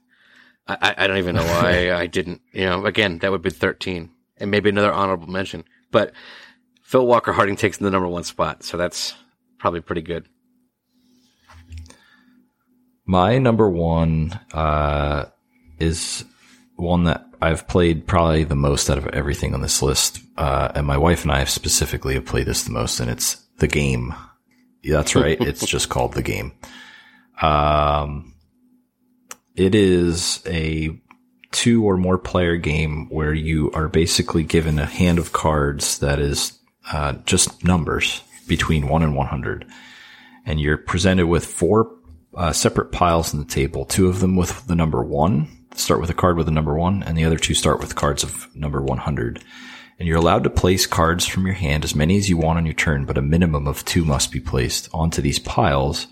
I, I don't even know why I didn't. You know, again, that would be 13 and maybe another honorable mention. But Phil Walker Harding takes the number one spot, so that's probably pretty good. My number one uh, is one that I've played probably the most out of everything on this list, uh, and my wife and I have specifically have played this the most, and it's the game. Yeah, that's right. it's just called the game. Um, it is a two or more player game where you are basically given a hand of cards that is uh, just numbers between 1 and 100. And you're presented with four uh, separate piles on the table, two of them with the number 1, start with a card with a number 1, and the other two start with cards of number 100. And you're allowed to place cards from your hand as many as you want on your turn, but a minimum of two must be placed onto these piles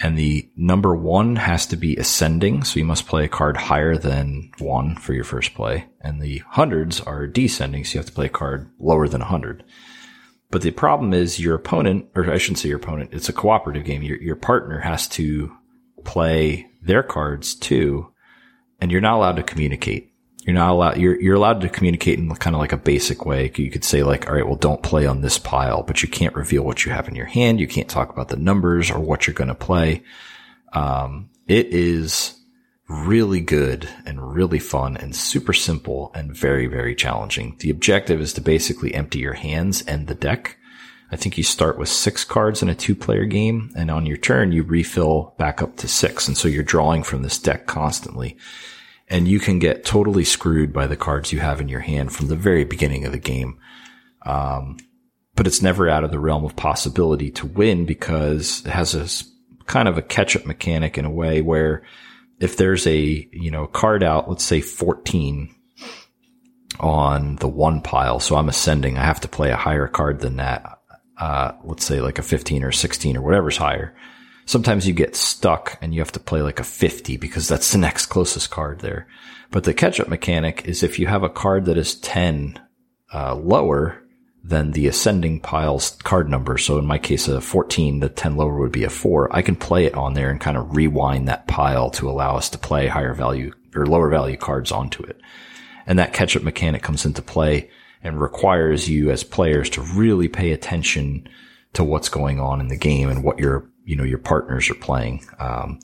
And the number one has to be ascending. So you must play a card higher than one for your first play. And the hundreds are descending. So you have to play a card lower than a hundred. But the problem is your opponent, or I shouldn't say your opponent, it's a cooperative game. Your, your partner has to play their cards too. And you're not allowed to communicate. You're not allowed, you're, you're allowed to communicate in kind of like a basic way. You could say like, all right, well, don't play on this pile, but you can't reveal what you have in your hand. You can't talk about the numbers or what you're going to play. Um, it is really good and really fun and super simple and very, very challenging. The objective is to basically empty your hands and the deck. I think you start with six cards in a two player game and on your turn you refill back up to six. And so you're drawing from this deck constantly and you can get totally screwed by the cards you have in your hand from the very beginning of the game. Um, but it's never out of the realm of possibility to win because it has a kind of a catch up mechanic in a way where if there's a, you know, card out, let's say 14 on the one pile. So I'm ascending. I have to play a higher card than that. Uh, let's say like a 15 or 16 or whatever's higher sometimes you get stuck and you have to play like a 50 because that's the next closest card there. But the catch up mechanic is if you have a card that is 10 uh, lower than the ascending pile's card number. So in my case, a 14, the 10 lower would be a four. I can play it on there and kind of rewind that pile to allow us to play higher value or lower value cards onto it. And that catch up mechanic comes into play and requires you as players to really pay attention to what's going on in the game and what your you know, your partners are playing. Um,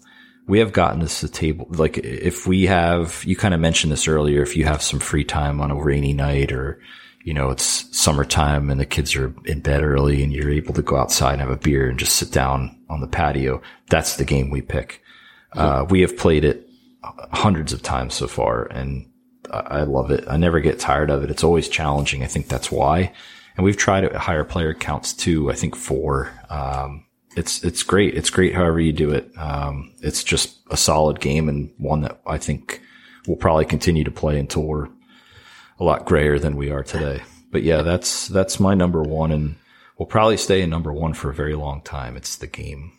we have gotten this to the table. Like if we have, you kind of mentioned this earlier, if you have some free time on a rainy night or, you know, it's summertime and the kids are in bed early and you're able to go outside and have a beer and just sit down on the patio. That's the game we pick. Uh, we have played it hundreds of times so far and I love it. I never get tired of it. It's always challenging. I think that's why. And we've tried it at higher player counts too. I think four. Um, it's it's great. It's great however you do it. Um, it's just a solid game and one that I think we'll probably continue to play until we're a lot grayer than we are today. But yeah, that's that's my number one, and we'll probably stay in number one for a very long time. It's the game.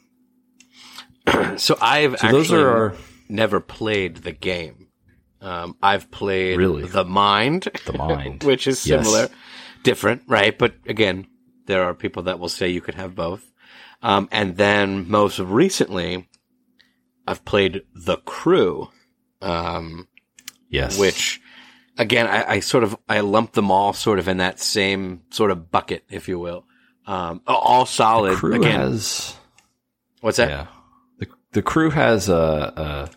so I've so actually our, never played the game. Um, I've played really? the Mind, the Mind, which is similar, yes. different, right? But again, there are people that will say you could have both. Um, and then most recently, I've played The Crew. Um, yes. Which, again, I, I, sort of, I lump them all sort of in that same sort of bucket, if you will. Um, all solid. The crew again. has. What's that? Yeah. The, the crew has a, a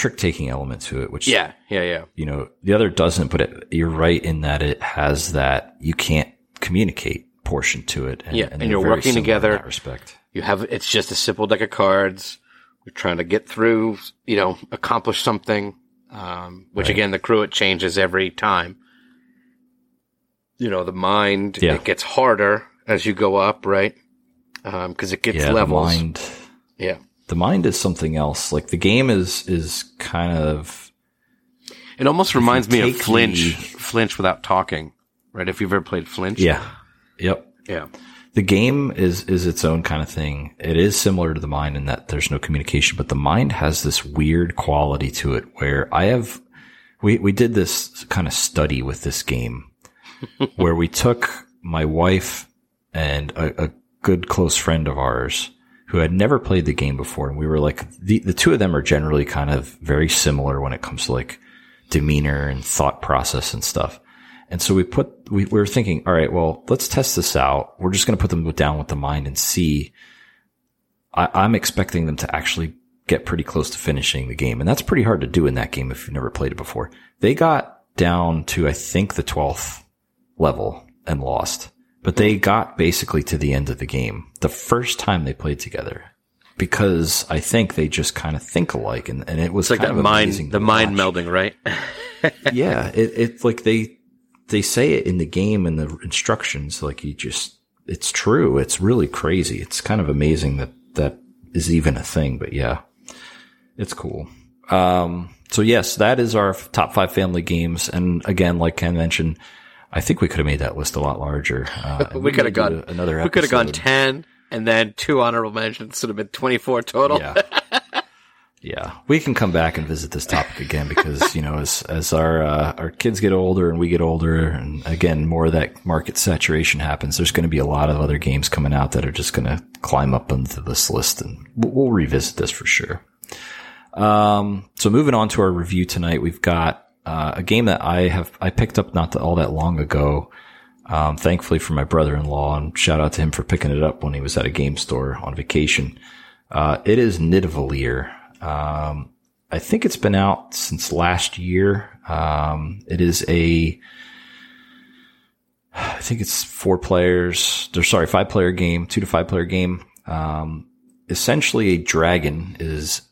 trick taking element to it, which yeah, yeah, yeah. You know, the other doesn't, but it, you're right in that it has that you can't communicate portion to it. And, yeah, and, and you're working together. In respect, you have it's just a simple deck of cards. We're trying to get through, you know, accomplish something. Um, which right. again, the crew it changes every time. You know, the mind yeah. it gets harder as you go up, right? Because um, it gets yeah, levels. Yeah, the mind is something else. Like the game is is kind of. It almost reminds me of Flinch. The, Flinch without talking, right? If you've ever played Flinch, yeah, Yep. Yeah. The game is is its own kind of thing. It is similar to the mind in that there's no communication, but the mind has this weird quality to it where I have we we did this kind of study with this game where we took my wife and a, a good close friend of ours who had never played the game before. And we were like, the, the two of them are generally kind of very similar when it comes to like demeanor and thought process and stuff. And so we put, we, we were thinking, all right, well, let's test this out. We're just going to put them down with the mind and see. I, I'm expecting them to actually get pretty close to finishing the game. And that's pretty hard to do in that game if you've never played it before. They got down to, I think, the 12th level and lost, but they got basically to the end of the game the first time they played together because I think they just kind of think alike. And, and it was it's like that mind, the mind melding, right? yeah. It, it's like they, they say it in the game and the instructions. Like you just, it's true. It's really crazy. It's kind of amazing that that is even a thing. But yeah, it's cool. Um, so yes, that is our top five family games. And again, like Ken mentioned, I think we could have made that list a lot larger. Uh, we could have gone another. Episode. We could have gone ten. and then two honorable mentions, so it have been 24 total. Yeah. Yeah, we can come back and visit this topic again because you know as as our uh, our kids get older and we get older, and again more of that market saturation happens. There's going to be a lot of other games coming out that are just going to climb up into this list, and we'll, we'll revisit this for sure. Um, so moving on to our review tonight, we've got uh, a game that I have I picked up not all that long ago. Um, thankfully for my brother-in-law, and shout out to him for picking it up when he was at a game store on vacation. Uh, it is Nidavellir. Um, I think it's been out since last year. Um, it is a, I think it's four players. They're sorry, five player game, two to five player game. Um, essentially a dragon is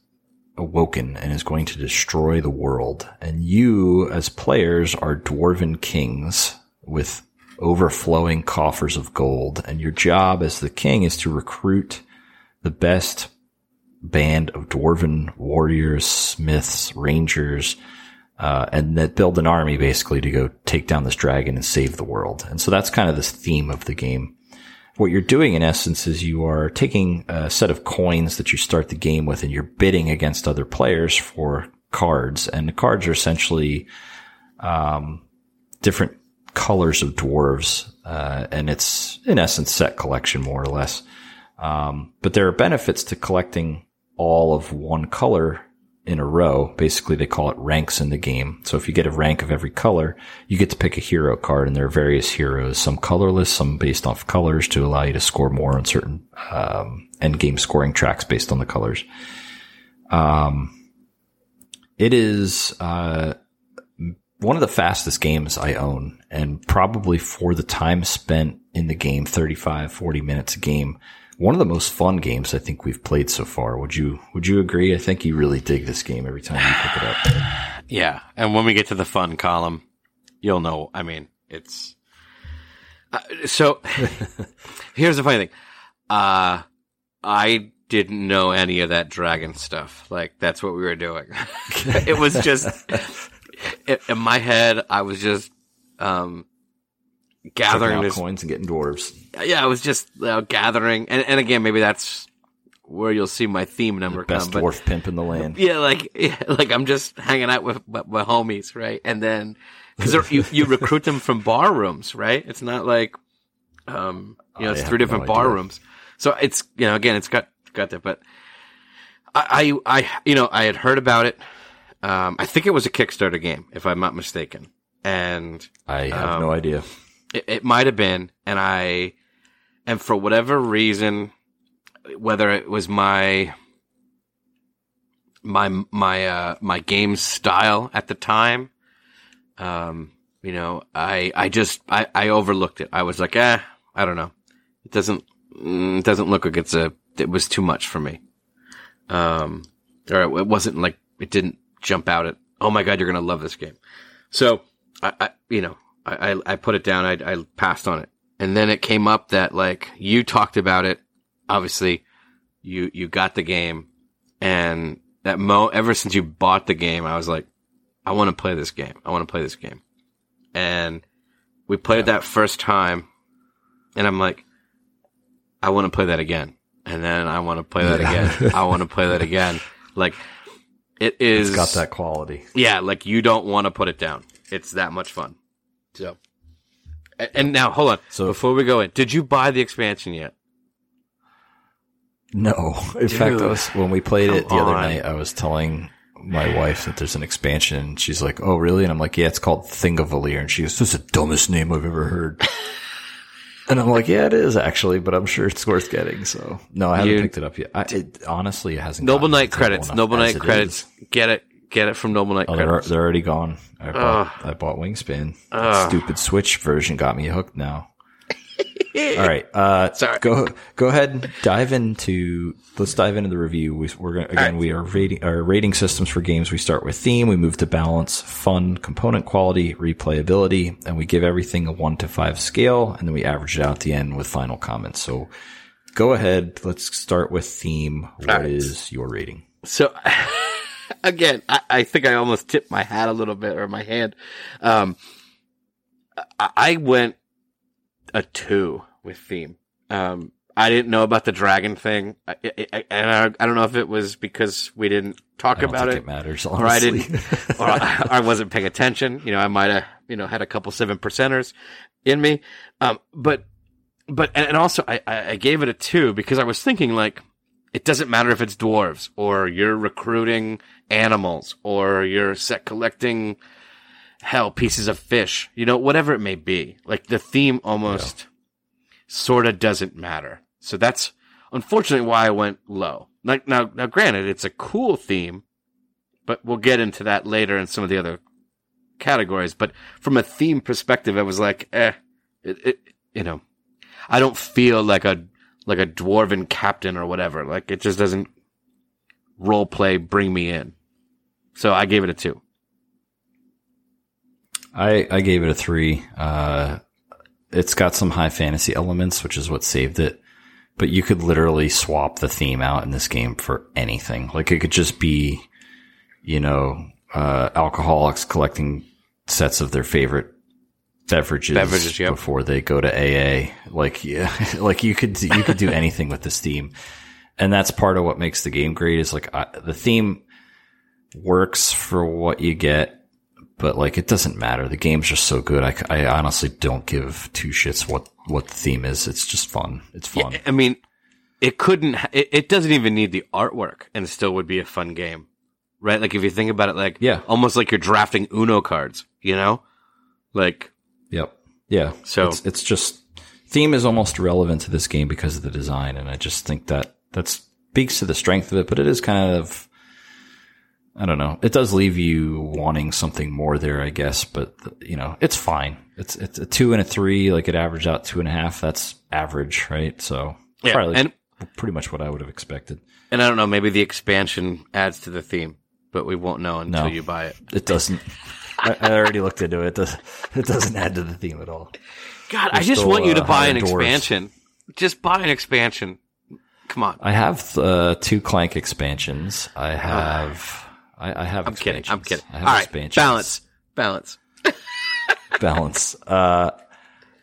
awoken and is going to destroy the world. And you as players are dwarven kings with overflowing coffers of gold. And your job as the king is to recruit the best band of dwarven warriors, smiths, rangers, uh, and that build an army basically to go take down this dragon and save the world. And so that's kind of this theme of the game. What you're doing in essence is you are taking a set of coins that you start the game with and you're bidding against other players for cards. And the cards are essentially, um, different colors of dwarves. Uh, and it's in essence set collection more or less. Um, but there are benefits to collecting all of one color in a row. Basically, they call it ranks in the game. So if you get a rank of every color, you get to pick a hero card and there are various heroes, some colorless, some based off colors to allow you to score more on certain, um, end game scoring tracks based on the colors. Um, it is, uh, one of the fastest games I own and probably for the time spent in the game, 35, 40 minutes a game, one of the most fun games I think we've played so far. Would you Would you agree? I think you really dig this game every time you pick it up. Yeah, and when we get to the fun column, you'll know. I mean, it's uh, so. here's the funny thing. Uh, I didn't know any of that dragon stuff. Like that's what we were doing. it was just in my head. I was just um, gathering this, coins and getting dwarves. Yeah, I was just uh, gathering, and and again, maybe that's where you'll see my theme number the best come. dwarf pimp in the land. Yeah, like yeah, like I'm just hanging out with my, my homies, right? And then because you you recruit them from bar rooms, right? It's not like um you know it's have three different no bar idea. rooms, so it's you know again it's got got that, but I I, I you know I had heard about it. Um, I think it was a Kickstarter game, if I'm not mistaken, and I have Um, no idea. It, it might have been, and I, and for whatever reason, whether it was my, my, my, uh, my game style at the time, um, you know, I, I just, I, I overlooked it. I was like, eh, I don't know. It doesn't, mm, it doesn't look like it's a, it was too much for me. Um, or it wasn't like, it didn't jump out at, oh my God, you're to love this game. So I, I you know, I, I, I put it down. I, I passed on it. And then it came up that like you talked about it. Obviously you, you got the game and that mo, ever since you bought the game, I was like, I want to play this game. I want to play this game. And we played that first time and I'm like, I want to play that again. And then I want to play that Yeah. again. I want to play that again. Like it is It's got that quality. yeah, like you don't want to put it down. It's that much fun. So, and, and now hold on. So- before we go in, did you buy the expansion yet? No, in fact, I was, when we played it the Come other night, I was telling my wife that there's an expansion. And she's like, "Oh, really?" And I'm like, "Yeah, it's called thing Thingvellir." And she goes, "This is the dumbest name I've ever heard." and I'm like, "Yeah, it is actually, but I'm sure it's worth getting." So, no, I haven't You- picked it up yet. I, it, honestly, it hasn't. Noble Knight to the table credits. Noble Knight credits. Get it. Get it from Noble Knight Oh, they're, they're already gone. I bought, I bought Wingspan. Ugh. Stupid Switch version got me hooked now. All right. Uh, Sorry. Go go ahead and dive into. Let's dive into the review. We, we're gonna, again. We are rating our rating systems for games. We start with theme. We move to balance, fun, component quality, replayability, and we give everything a one to five scale, and then we average it out at the end with final comments. So, go ahead. Let's start with theme. What is right. your rating? So again, I, I think I almost tipped my hat a little bit or my hand. Um, I, I went a two with theme. Um, I didn't know about the dragon thing, I, I, and I, I, don't know if it was because we didn't talk about it. it. matters, honestly. or I didn't, or I, I, wasn't paying attention. You know, I might have, you know, had a couple seven percenters in me. Um, but, but, and, and also I, I gave it a two because I was thinking like, it doesn't matter if it's dwarves or you're recruiting animals or you're set collecting hell pieces of fish, you know, whatever it may be. Like the theme almost yeah. sort of doesn't matter. So that's unfortunately why I went low. Like now, now, granted, it's a cool theme, but we'll get into that later in some of the other categories. But from a theme perspective, I was like, eh, it, it, you know, I don't feel like a like a dwarven captain or whatever. Like it just doesn't role play bring me in. So I gave it a two. I I gave it a three. Uh, it's got some high fantasy elements, which is what saved it but you could literally swap the theme out in this game for anything. Like it could just be, you know, uh, alcoholics collecting sets of their favorite beverages, beverages yep. before they go to AA. Like, yeah, like you could, you could do anything with this theme. And that's part of what makes the game great is like I, the theme works for what you get but like it doesn't matter. The game's just so good. I, I honestly don't give two shits what what the theme is. It's just fun. It's fun. Yeah, I mean, it couldn't. It, it doesn't even need the artwork, and still would be a fun game, right? Like if you think about it, like yeah, almost like you're drafting Uno cards. You know, like yep, yeah. So it's, it's just theme is almost irrelevant to this game because of the design, and I just think that that speaks to the strength of it. But it is kind of I don't know. It does leave you wanting something more there, I guess, but you know, it's fine. It's, it's a two and a three, like it averaged out two and a half. That's average, right? So yeah, probably and pretty much what I would have expected. And I don't know, maybe the expansion adds to the theme, but we won't know until no, you buy it. It doesn't. I, I, already looked into it. It, does, it doesn't add to the theme at all. God, We're I just still, want you to uh, buy an expansion. Just buy an expansion. Come on. I have uh, two Clank expansions. I have. I, I have. I'm kidding. I'm kidding. I have All right, balance, balance, balance. Uh,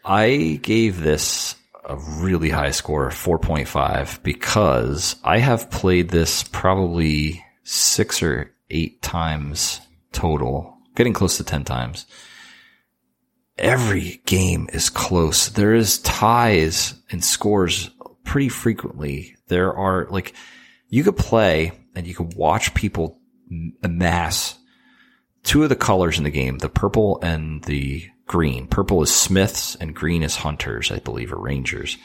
I gave this a really high score, 4.5, because I have played this probably six or eight times total, getting close to 10 times. Every game is close. There is ties and scores pretty frequently. There are like, you could play and you could watch people amass two of the colors in the game, the purple and the green. Purple is Smiths and green is Hunters, I believe, or Rangers.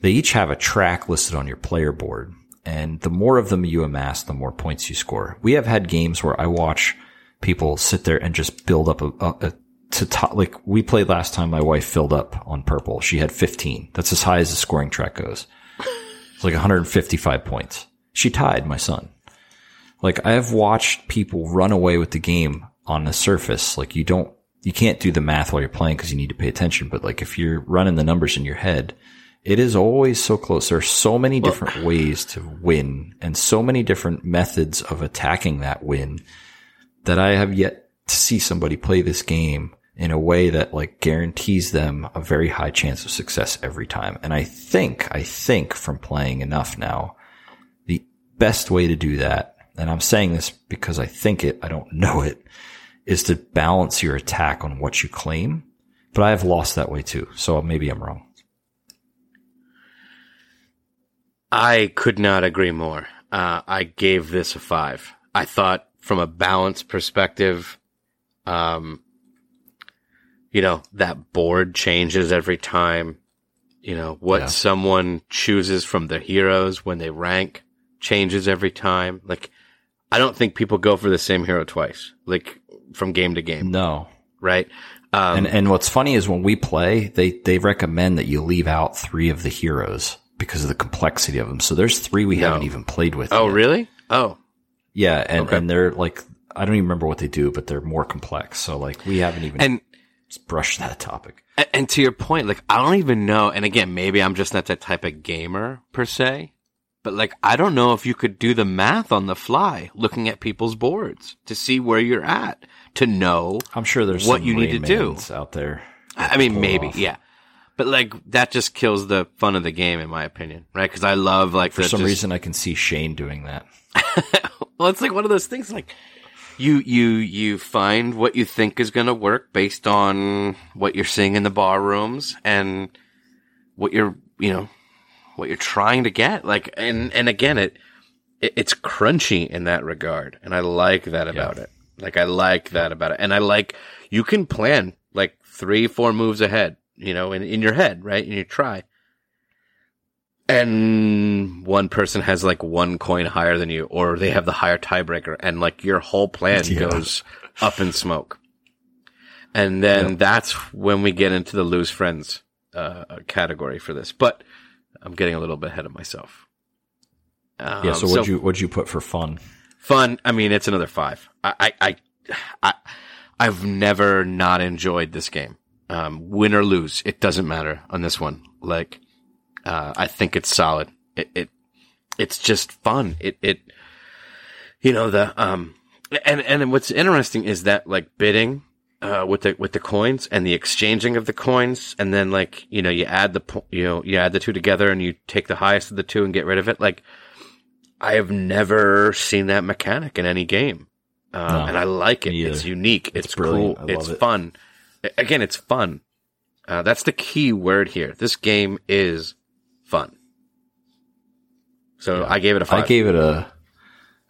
They each have a track listed on your player board. And the more of them you amass, the more points you score. We have had games where I watch people sit there and just build up a, a, a to top, like we played last time my wife filled up on purple. She had 15. That's as high as the scoring track goes. It's like 155 points. She tied my son. Like I have watched people run away with the game on the surface. Like you don't, you can't do the math while you're playing because you need to pay attention. But like if you're running the numbers in your head, it is always so close. There are so many different well, ways to win and so many different methods of attacking that win that I have yet to see somebody play this game in a way that like guarantees them a very high chance of success every time. And I think, I think from playing enough now, the best way to do that and I'm saying this because I think it, I don't know it, is to balance your attack on what you claim. But I have lost that way too. So maybe I'm wrong. I could not agree more. Uh, I gave this a five. I thought from a balance perspective, um, you know, that board changes every time. You know, what yeah. someone chooses from the heroes when they rank changes every time. Like, I don't think people go for the same hero twice, like from game to game. No. Right. Um, and, and what's funny is when we play, they, they recommend that you leave out three of the heroes because of the complexity of them. So there's three we no. haven't even played with. Oh, yet. really? Oh, yeah. And, okay. and they're like, I don't even remember what they do, but they're more complex. So like we haven't even and, brushed that topic. And, and to your point, like I don't even know. And again, maybe I'm just not that type of gamer per se, but like, I don't know if you could do the math on the fly looking at people's boards to see where you're at to know. I'm sure there's what you need to do out there. I mean, maybe, off. yeah. but like that just kills the fun of the game, in my opinion, right? Because I love like For some just- reason, I can see Shane doing that. well, it's like one of those things like you you you find what you think is going to work based on what you're seeing in the bar rooms and what you're you know what you're trying to get. Like and and again it, it it's crunchy in that regard and I like that about it. Like I like that about it. And I like you can plan like three four moves ahead you know in in your head right? And you try and one person has like one coin higher than you, or they have the higher tiebreaker, and like your whole plan Yeah. goes up in smoke. And then Yep. that's when we get into the lose friends uh, category for this. But I'm getting a little bit ahead of myself. Um, Yeah. So what'd you what'd you put for fun? fun? I mean, it's another five. I, I, I, I I've never not enjoyed this game. Um, win or lose, it doesn't matter on this one. Like, uh, I think it's solid. It, it, it's just fun. It, it, you know, the, um, and, and what's interesting is that like bidding, uh, with the, with the coins and the exchanging of the coins. And then like, you know, you add the, po- you know, you add the two together and you take the highest of the two and get rid of it. Like, I have never seen that mechanic in any game. Uh, No, and I like it. It's unique. It's, It's cool. It's it. fun. Again, it's fun. Uh, that's the key word here. This game is fun. So I gave it a five. I gave it a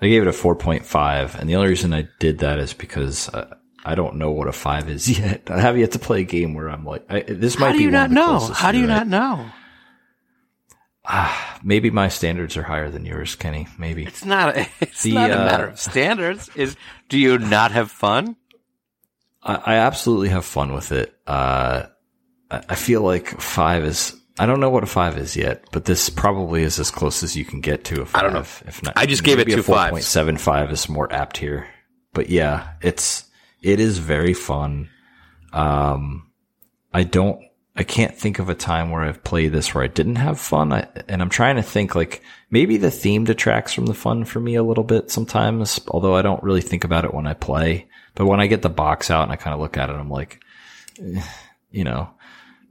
I gave it a four point five, and the only reason I did that is because uh, I don't know what a five is yet. I have yet to play a game where I'm like, I, this might be." How do be you one not know? How do you not know? Maybe my standards are higher than yours, Kenny. Maybe. It's not. A, it's The, not a uh, matter of standards. Is do you not have fun? I, I absolutely have fun with it. Uh, I, I feel like five is. I don't know what a five is yet, but this probably is as close as you can get to a five. I don't know. If not, I just gave it two four point seven five is more apt here. But yeah, it's it is very fun. Um, I don't. I can't think of a time where I've played this where I didn't have fun. I, and I'm trying to think like maybe the theme detracts from the fun for me a little bit sometimes, although I don't really think about it when I play. But when I get the box out and I kind of look at it, I'm like, eh, you know,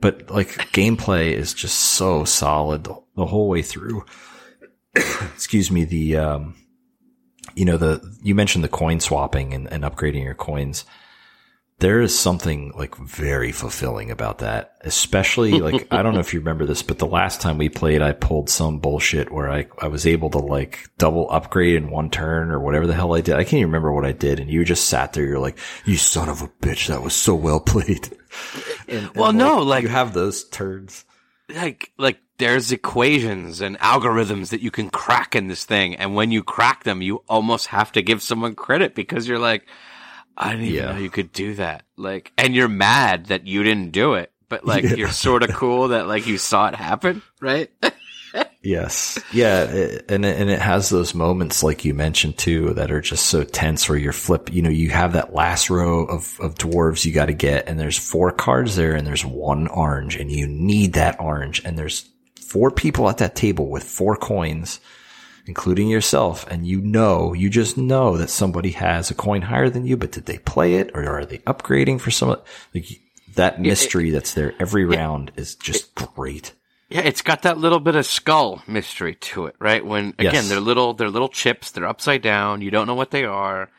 but like gameplay is just so solid the, the whole way through. Excuse me. The, um, you know, the, you mentioned the coin swapping and, and upgrading your coins there is something like very fulfilling about that. Especially like, I don't know if you remember this, but the last time we played, I pulled some bullshit where I, I was able to like double upgrade in one turn or whatever the hell I did. I can't even remember what I did. And you just sat there. You're like, you son of a bitch. That was so well played. And- and, Well, no, like- you have those turns. like like there's equations and algorithms that you can crack in this thing and when you crack them you almost have to give someone credit because you're like I didn't even Yeah. know you could do that like and you're mad that you didn't do it but like you're sort of cool that like you saw it happen right Yes. Yeah. it- and, it- and it has those moments like you mentioned too that are just so tense where you're flip, you know, you have that last row of, of dwarves you got to get and there's four cards there and there's one orange and you need that orange and there's four people at that table with four coins, including yourself. And you know, you just know that somebody has a coin higher than you, but did they play it or are they upgrading for some, like that mystery that's there every round is just great. Yeah, it's got that little bit of skull mystery to it, right? When again, Yes. they're little, they're little chips. They're upside down. You don't know what they are.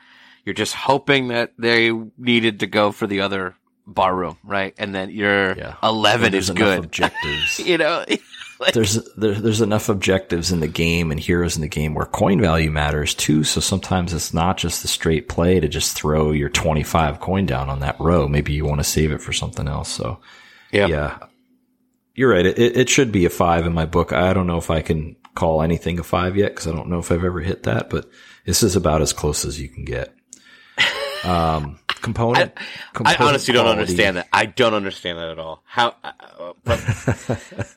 You're just hoping that they needed to go for the other bar room, right? And then your Yeah. eleven is good. Objectives. you know, like, there's there, there's enough objectives in the game and heroes in the game where coin value matters too. So sometimes it's not just the straight play to just throw your 25 coin down on that row. Maybe you want to save it for something else. So yeah. yeah, you're right. It, it should be a five in my book. I don't know if I can call anything a five yet because I don't know if I've ever hit that, but this is about as close as you can get. Um, component. I component honestly don't understand that. I don't understand that at all. How? Uh, uh,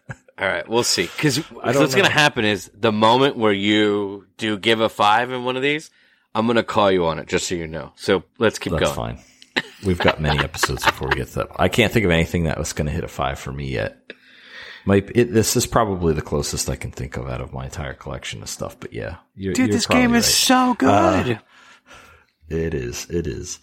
all right, we'll see. Because don't what's going to happen is the moment where you do give a five in one of these, I'm going to call you on it, just so you know. So let's keep That's going. fine. We've got many episodes before we get to that. I can't think of anything that was going to hit a five for me yet. Might it, this is probably the closest I can think of out of my entire collection of stuff. But yeah, you're, Dude, you're this game is right. so good. It is. It is.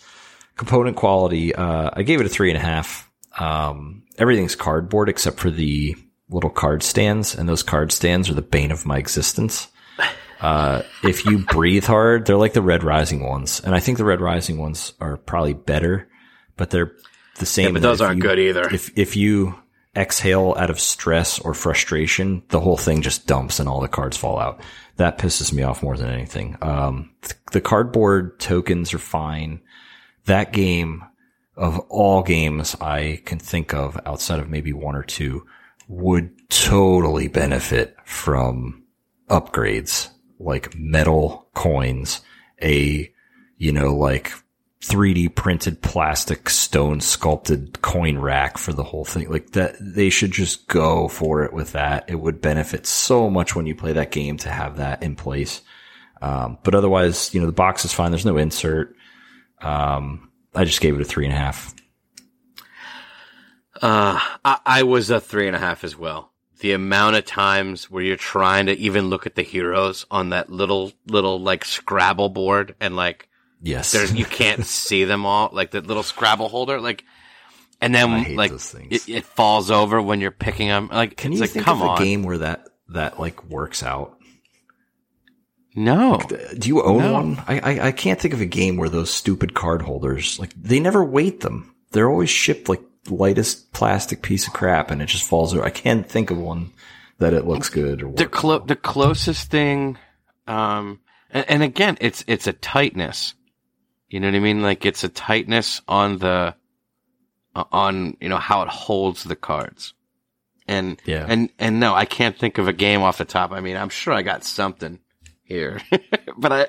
Component quality. Uh, I gave it a three and a half. um, everything's cardboard except for the little card stands, and those card stands are the bane of my existence. Uh, if you breathe hard, they're like the Red Rising ones, and I think the Red Rising ones are probably better, but they're the same. Yeah, but those aren't you, good either. If if you exhale out of stress or frustration, the whole thing just dumps and all the cards fall out. That pisses me off more than anything. Um, th- the cardboard tokens are fine. That game of all games I can think of outside of maybe one or two would totally benefit from upgrades like metal coins, a, you know, like 3D printed plastic stone sculpted coin rack for the whole thing. Like that, they should just go for it with that. It would benefit so much when you play that game to have that in place. Um, but otherwise, you know, the box is fine. There's no insert. Um, I just gave it a three and a half. Uh, I, I was a three and a half as well. The amount of times where you're trying to even look at the heroes on that little, little like Scrabble board and like, Yes. you can't see them all, like the little Scrabble holder, like, and then like it, it falls over when you're picking them. Like, Can you like, think come of a on. game where that, that like works out? No. Do you own No. one? I, I I can't think of a game where those stupid card holders like they never weight them. They're always shipped like lightest plastic piece of crap, and it just falls over. I can't think of one that it looks good or the clo- the closest thing um and, and again it's it's a tightness. You know what i mean? Like it's a tightness on the uh, on you know how it holds the cards. And Yeah. and and no i can't think of a game off the top. I mean i'm sure i got something here but i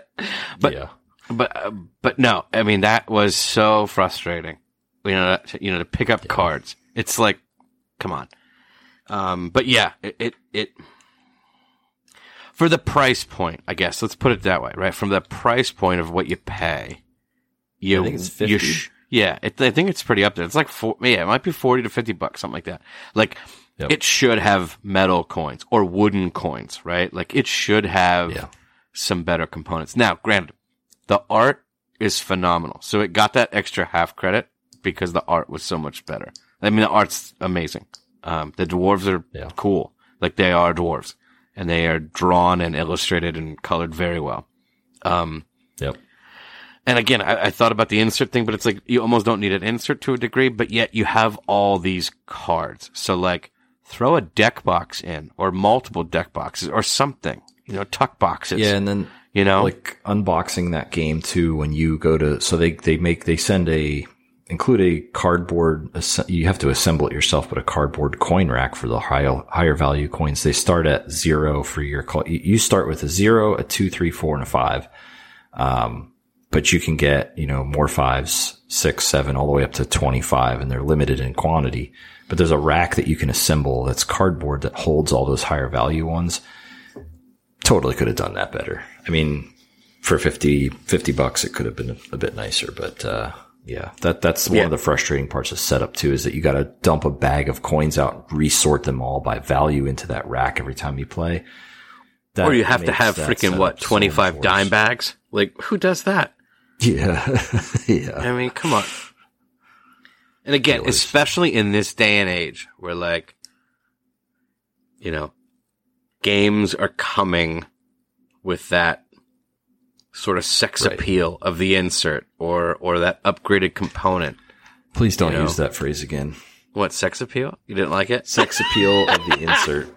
but yeah, but uh, but no. I mean that was so frustrating you know to, you know to pick up cards. It's like come on. Um but yeah it, it it for the price point i guess let's put it that way right? From the price point of what you pay you I think it's you 50. yeah it, i think it's pretty up there. It's like four, yeah it might be 40 to 50 bucks something like that. Like Yep. it should have metal coins or wooden coins right? Like it should have Yeah. some better components. Now granted the art is phenomenal. So it got that extra half credit because the art was so much better i mean the art's amazing um, the dwarves are Yeah. cool like they are dwarves and they are drawn and illustrated and colored very well um, yep. and again, I, I thought about the insert thing, but it's like you almost don't need an insert to a degree, but yet you have all these cards. So like throw a deck box in or multiple deck boxes or something, you know, tuck boxes. Yeah, and then You know, like unboxing that game too. When you go to, so they they make they send a include a cardboard. You have to assemble it yourself, but a cardboard coin rack for the higher higher value coins. They start at zero for your. co- You start with a zero, a two, three, four, and a five. Um, but you can get you know more fives, six, seven, all the way up to twenty five, and they're limited in quantity. But there's a rack that you can assemble that's cardboard that holds all those higher value ones totally could have done that better. I mean, for 50, 50 bucks, it could have been a bit nicer, but, uh, yeah, that, that's one Yeah. of the frustrating parts of setup too, is that you got to dump a bag of coins out, resort them all by value into that rack every time you play. That or you have to have freaking what, setup so 25 dime bags? Like who does that? Yeah. yeah. I mean, come on. And again, Dealers. especially in this day and age where like, you know, games are coming with that sort of sex Right. appeal of the insert or, or that upgraded component. Please don't You know. use that phrase again. What, sex appeal? You didn't like it? Sex appeal of the insert.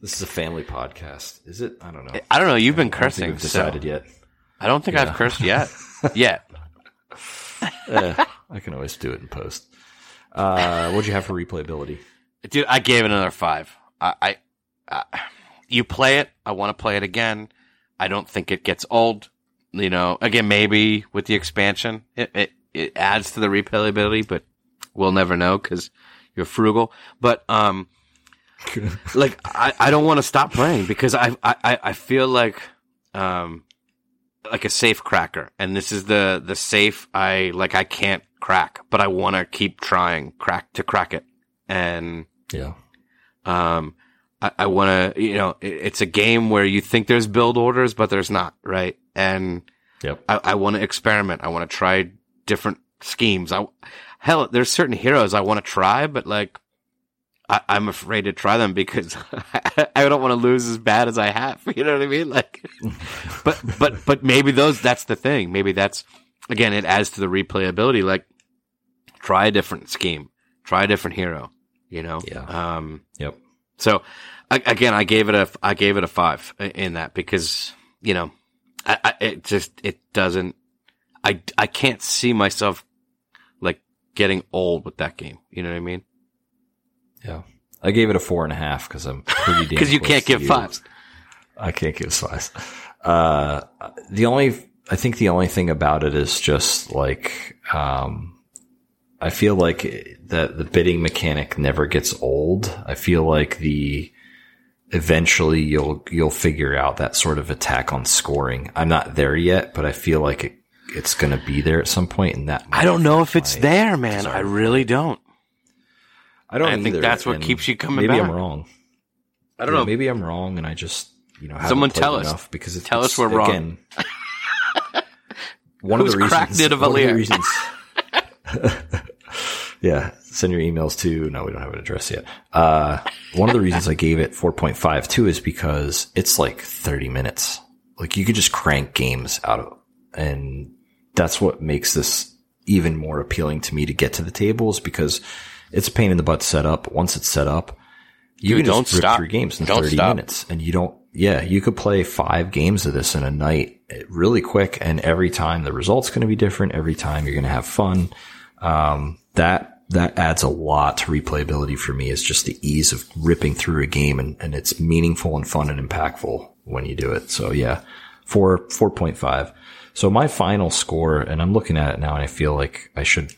This is a family podcast. Is it? I don't know. I don't know. You've been I don't think cursing. we've decided so yet. I don't think Yeah. I've cursed yet. yet. Eh, I can always do it in post. Uh, what'd you have for replayability? Dude, I gave it another five. I, I, I you play it. I want to play it again. I don't think it gets old. You know, again, maybe with the expansion, it, it, it adds to the replayability, but we'll never know because you're frugal. But, um, like, I, I don't want to stop playing because I, I, I feel like, um, like a safe cracker. And this is the, the safe I, like, I can't crack, but I want to keep trying crack to crack it. And, Yeah. um, I, I want to, you know, it, it's a game where you think there's build orders, but there's not, right? And Yep. I, I want to experiment. I want to try different schemes. I, hell, there's certain heroes I want to try, but like, I, I'm afraid to try them because I don't want to lose as bad as I have. You know what I mean? Like, but, but, but maybe those, that's the thing. Maybe that's, again, it adds to the replayability. Like, try a different scheme, try a different hero, you know? Yeah. Um, Yep. So again, I gave it a, I gave it a five in that because, you know, I, I, it just, it doesn't, I, I can't see myself like getting old with that game. You know what I mean? Yeah. I gave it a four and a half because I'm pretty damn Because you can't give you. fives. I can't give fives. Uh, the only, I think the only thing about it is just like, um, I feel like that the bidding mechanic never gets old. I feel like the, eventually you'll, you'll figure out that sort of attack on scoring. I'm not there yet, but I feel like it, it's going to be there at some point. point and that I don't know if it's there, man. desire. I really don't. I don't I think either, that's what and keeps you coming Maybe back. I'm wrong. I don't Yeah, know. Maybe I'm wrong, and I just you know haven't Someone played tell us. enough because it's, Tell us we're wrong. Again, one of Who's the reasons. cracked it of one of the reasons. yeah, send your emails to. No, we don't have an address yet. Uh, one of the reasons I gave it 4.5 too is because it's like 30 minutes. Like you could just crank games out of, and that's what makes this even more appealing to me to get to the tables because it's a pain in the butt set up. Once it's set up, you Dude, can don't just rip stop. through games in Don't 30 stop. minutes and you don't, yeah, you could play five games of this in a night really quick. And every time the result's going to be different. Every time you're going to have fun. Um, that, that adds a lot to replayability for me is just the ease of ripping through a game and, and it's meaningful and fun and impactful when you do it. So yeah, four, 4.5. So my final score, and I'm looking at it now and I feel like I should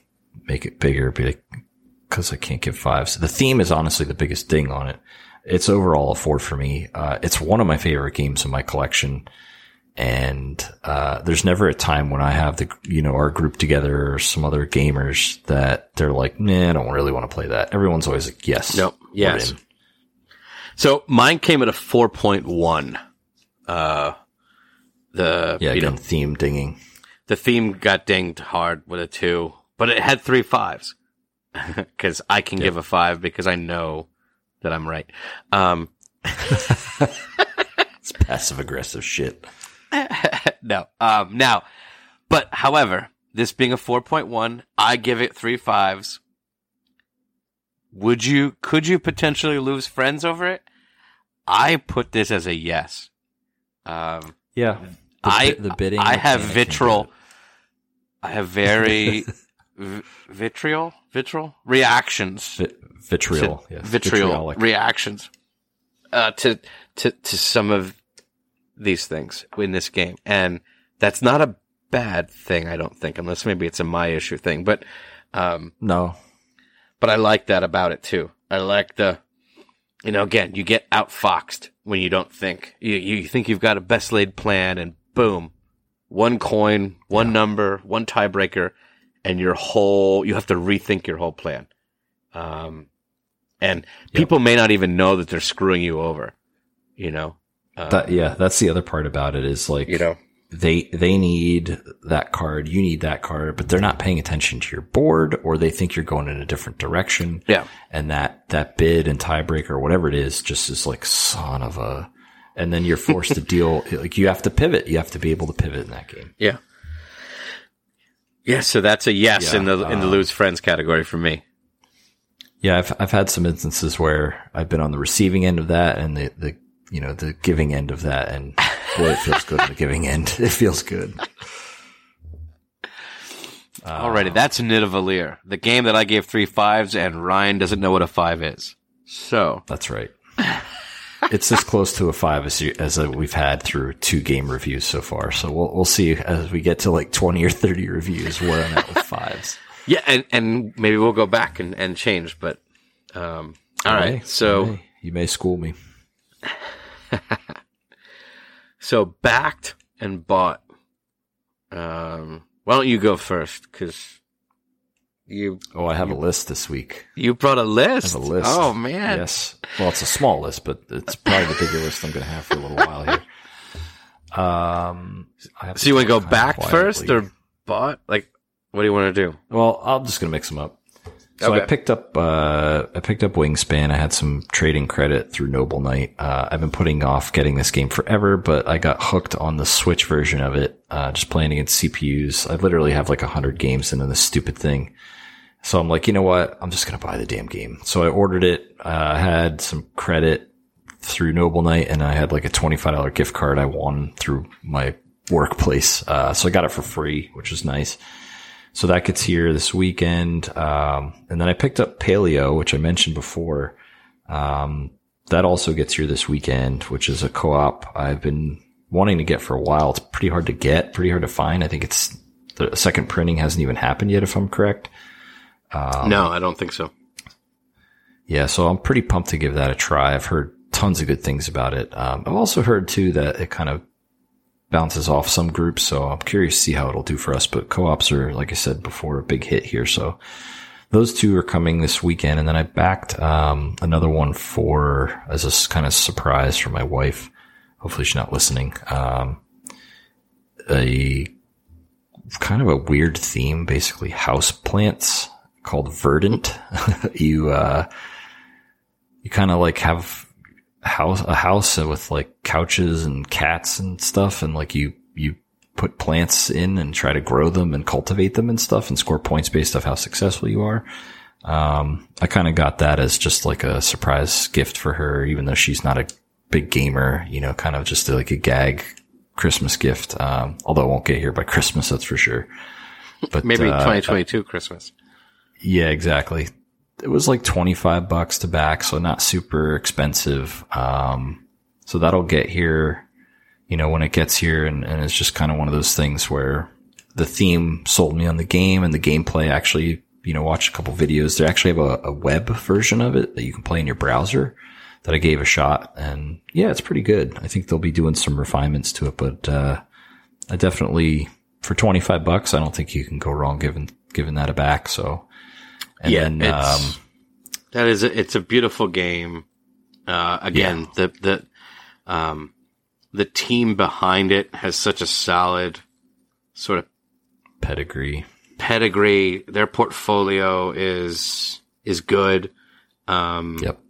make it bigger, because I can't give fives. The theme is honestly the biggest ding on it. It's overall a four for me. Uh, it's one of my favorite games in my collection. And, uh, there's never a time when I have the, you know, our group together or some other gamers that they're like, nah, I don't really want to play that. Everyone's always like, yes. Nope. Yes. in." So mine came at a 4.1. Uh, the, Yeah. you Again, know, theme dinging. the theme got dinged hard with a two, but it had three fives. Cause I can give a five because I know that I'm right. Um, It's passive aggressive shit. no. Um, now, but however, this being a 4.1, I give it three fives. Would you, could you potentially lose friends over it? I put this as a yes. Um, Yeah. The, I, the bidding. I have vitriol. I have very v- vitriol, vitriol reactions. Vi- vitriol. to- yes. vitriol Vitriolic. reactions uh, to to to some of these things in this game, and that's not a bad thing. I don't think, unless maybe it's a my issue thing, but um, No. but I like that about it too. I like the, you know, again, you get outfoxed when you don't think. You, you think you've got a best laid plan and boom, one coin, one number, one tiebreaker, and your whole, you have to rethink your whole plan. Um, and people may not even know that they're screwing you over, you know? Uh, That, yeah, that's the other part about it is like, you know, they, they need that card, you need that card, but they're not paying attention to your board or they think you're going in a different direction. yeah. And that, that bid and tiebreaker or whatever it is just is like son of a, and then you're forced to deal, like you have to pivot. You have to be able to pivot in that game. Yeah. Yeah, so that's a yes Yeah, in the in the um, lose friends category for me. Yeah, I've I've had some instances where I've been on the receiving end of that and the the you know the giving end of that, and boy, it feels good on the giving end. It feels good. Alrighty, that's a Nidavellir, the game that I gave three fives, and Ryan doesn't know what a five is. So, That's right. It's as close to a five as you, as uh we've had through two game reviews so far. So we'll we'll see as we get to like twenty or thirty reviews where I'm at with fives. yeah, and, and maybe we'll go back and, and change, but, um, You alright, may, so, you may, you may school me. so backed and bought. Um, why don't you go first? Cause you, Oh, I have a list this week. you brought a list. I have a list. Oh man. Yes. Well, it's a small list, but it's probably the bigger list I'm going to have for a little while here. Um, I have So you want to go kind of backed quietly- first or bought? Like, what do you want to do? Well, I'm just going to mix them up. So I picked up uh, I picked up Wingspan. I had some trading credit through Noble Knight. Uh, I've been putting off getting this game forever, but I got hooked on the Switch version of it. Uh, just playing against CPUs. I literally have like a hundred games into this stupid thing. So I'm like, you know what? I'm just gonna buy the damn game. So I ordered it. Uh, I had some credit through Noble Knight, and I had like a twenty five dollar gift card I won through my workplace. Uh, so I got it for free, which was nice. So that gets here this weekend. Um, and then I picked up Paleo, which I mentioned before. Um, that also gets here this weekend, which is a co-op I've been wanting to get for a while. It's pretty hard to get, pretty hard to find. I think it's the second printing hasn't even happened yet, if I'm correct. Um, no, I don't think so. Yeah, so I'm pretty pumped to give that a try. I've heard tons of good things about it. Um, I've also heard too that it kind of bounces off some groups, so I'm curious to see how it'll do for us. But co-ops are, like I said before, a big hit here. So those two are coming this weekend, and then I backed um, another one for as a kind of surprise for my wife. Hopefully, she's not listening. Um, a kind of a weird theme, basically house plants called Verdant. you uh, you kind of like have house a house with like couches and cats and stuff, and like you you put plants in and try to grow them and cultivate them and stuff, and score points based off how successful you are. Um, I kind of got that as just like a surprise gift for her, even though she's not a big gamer. You know, kind of just like a gag Christmas gift. Um, although it won't get here by Christmas, that's for sure. But Maybe uh, 2022 Christmas. yeah, exactly. It was like 25 bucks to back, so not super expensive. Um, so that'll get here, you know, when it gets here and, and it's just kind of one of those things where the theme sold me on the game and the gameplay actually, you know, watched a couple videos. They actually have a, a web version of it that you can play in your browser that I gave a shot and yeah, it's pretty good. I think they'll be doing some refinements to it, but, uh, I definitely, for 25 bucks, I don't think you can go wrong giving, giving that a back. So, and yeah, then, it's, um, that is a, it's a beautiful game. Uh, again, the the um, the team behind it has such a solid sort of pedigree. pedigree. Their portfolio is is good. Um, Yep.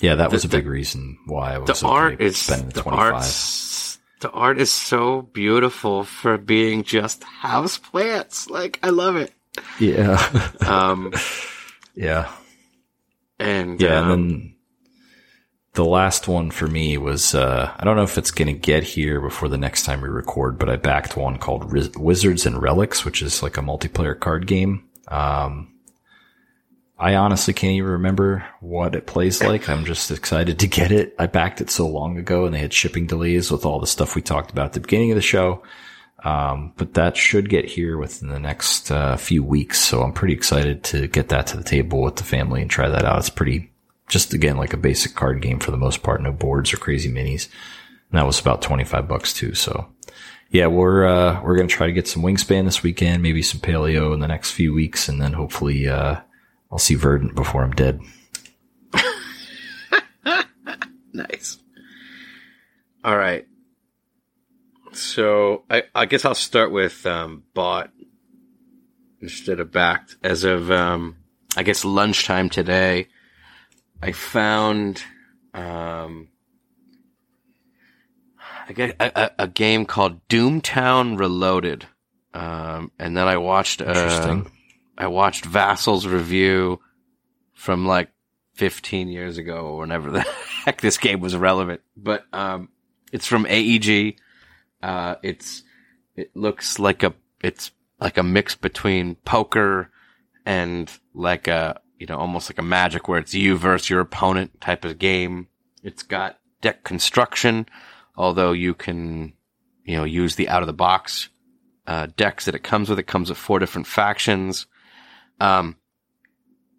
Yeah, that was a big reason why I was the okay art is spending the the 25. art's the art is so beautiful for being just house plants. Like I love it. Yeah. Um, yeah. and Yeah. um, and then the last one for me was, uh, I don't know if it's going to get here before the next time we record, but I backed one called Riz- Wizards and Relics, which is like a multiplayer card game. Um, I honestly can't even remember what it plays like. I'm just excited to get it. I backed it so long ago and they had shipping delays with all the stuff we talked about at the beginning of the show. Um, but that should get here within the next uh, few weeks. So I'm pretty excited to get that to the table with the family and try that out. It's pretty, just again, like a basic card game for the most part. No boards or crazy minis. And that was about 25 bucks too. So yeah, we're, uh, we're going to try to get some wingspan this weekend, maybe some paleo in the next few weeks. And then hopefully, uh, I'll see Verdant before I'm dead. Nice. All right. So I, I guess I'll start with um, bought instead of backed. As of um, I guess lunchtime today, I found um, I a, a, a game called Doomtown Reloaded, um, and then I watched uh, I watched Vasel's review from like 15 years ago or whenever the heck this game was relevant. But um, it's from AEG. Uh, it's it looks like a it's like a mix between poker and like a you know almost like a magic where it's you versus your opponent type of game. It's got deck construction, although you can you know use the out of the box uh, decks that it comes with. It comes with four different factions. Um,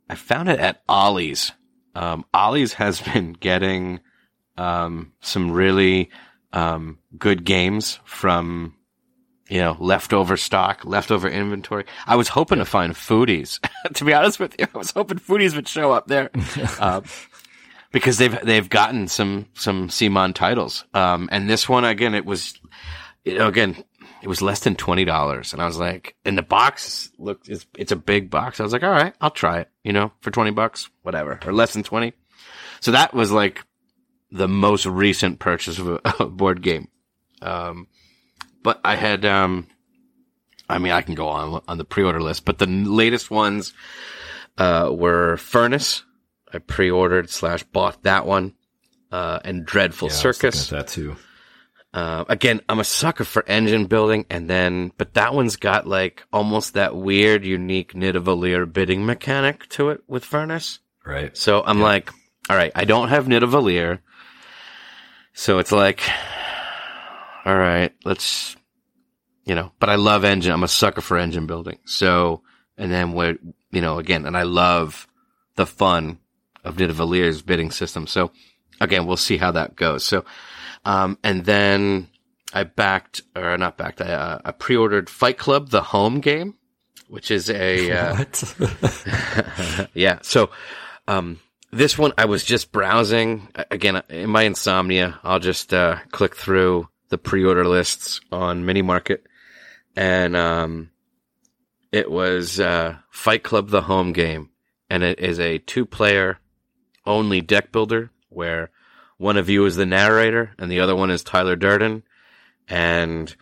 I found it at Ollie's. Um, Ollie's has been getting um, some really um, good games from you know leftover stock, leftover inventory. I was hoping to find foodies. to be honest with you, I was hoping foodies would show up there. uh, because they've they've gotten some some CMON titles, um, and this one again, it was, you know, again, it was less than twenty dollars, and I was like, and the box looked it's, it's a big box. I was like, all right, I'll try it. You know, for twenty bucks, whatever, or less than twenty. So that was like the most recent purchase of a, board game. Um, but I had, um, I mean, I can go on on the pre-order list, but the latest ones uh, were Furnace. I pre-ordered slash bought that one, uh, and Dreadful Yeah, Circus. at that too. Uh, again, I'm a sucker for engine building, and then, but that one's got like almost that weird, unique Nidavellir bidding mechanic to it with Furnace. Right. So I'm like, all right, I don't have Nidavellir. So it's like, all right, let's, you know, but I love engine. I'm a sucker for engine building. So, and then what, you know, again, and I love the fun of Nidavellir's bidding system. So again, we'll see how that goes. So, um, and then I backed, or not backed, I, uh, I pre-ordered Fight Club, the home game, which is a, uh, What? yeah. So, um, this one I was just browsing. Again in my insomnia. I'll just uh, click through the pre-order lists on Mini Market, and um, it was uh, Fight Club: The Home Game, and it is a two-player only deck builder where one of you is the narrator and the other one is Tyler Durden, and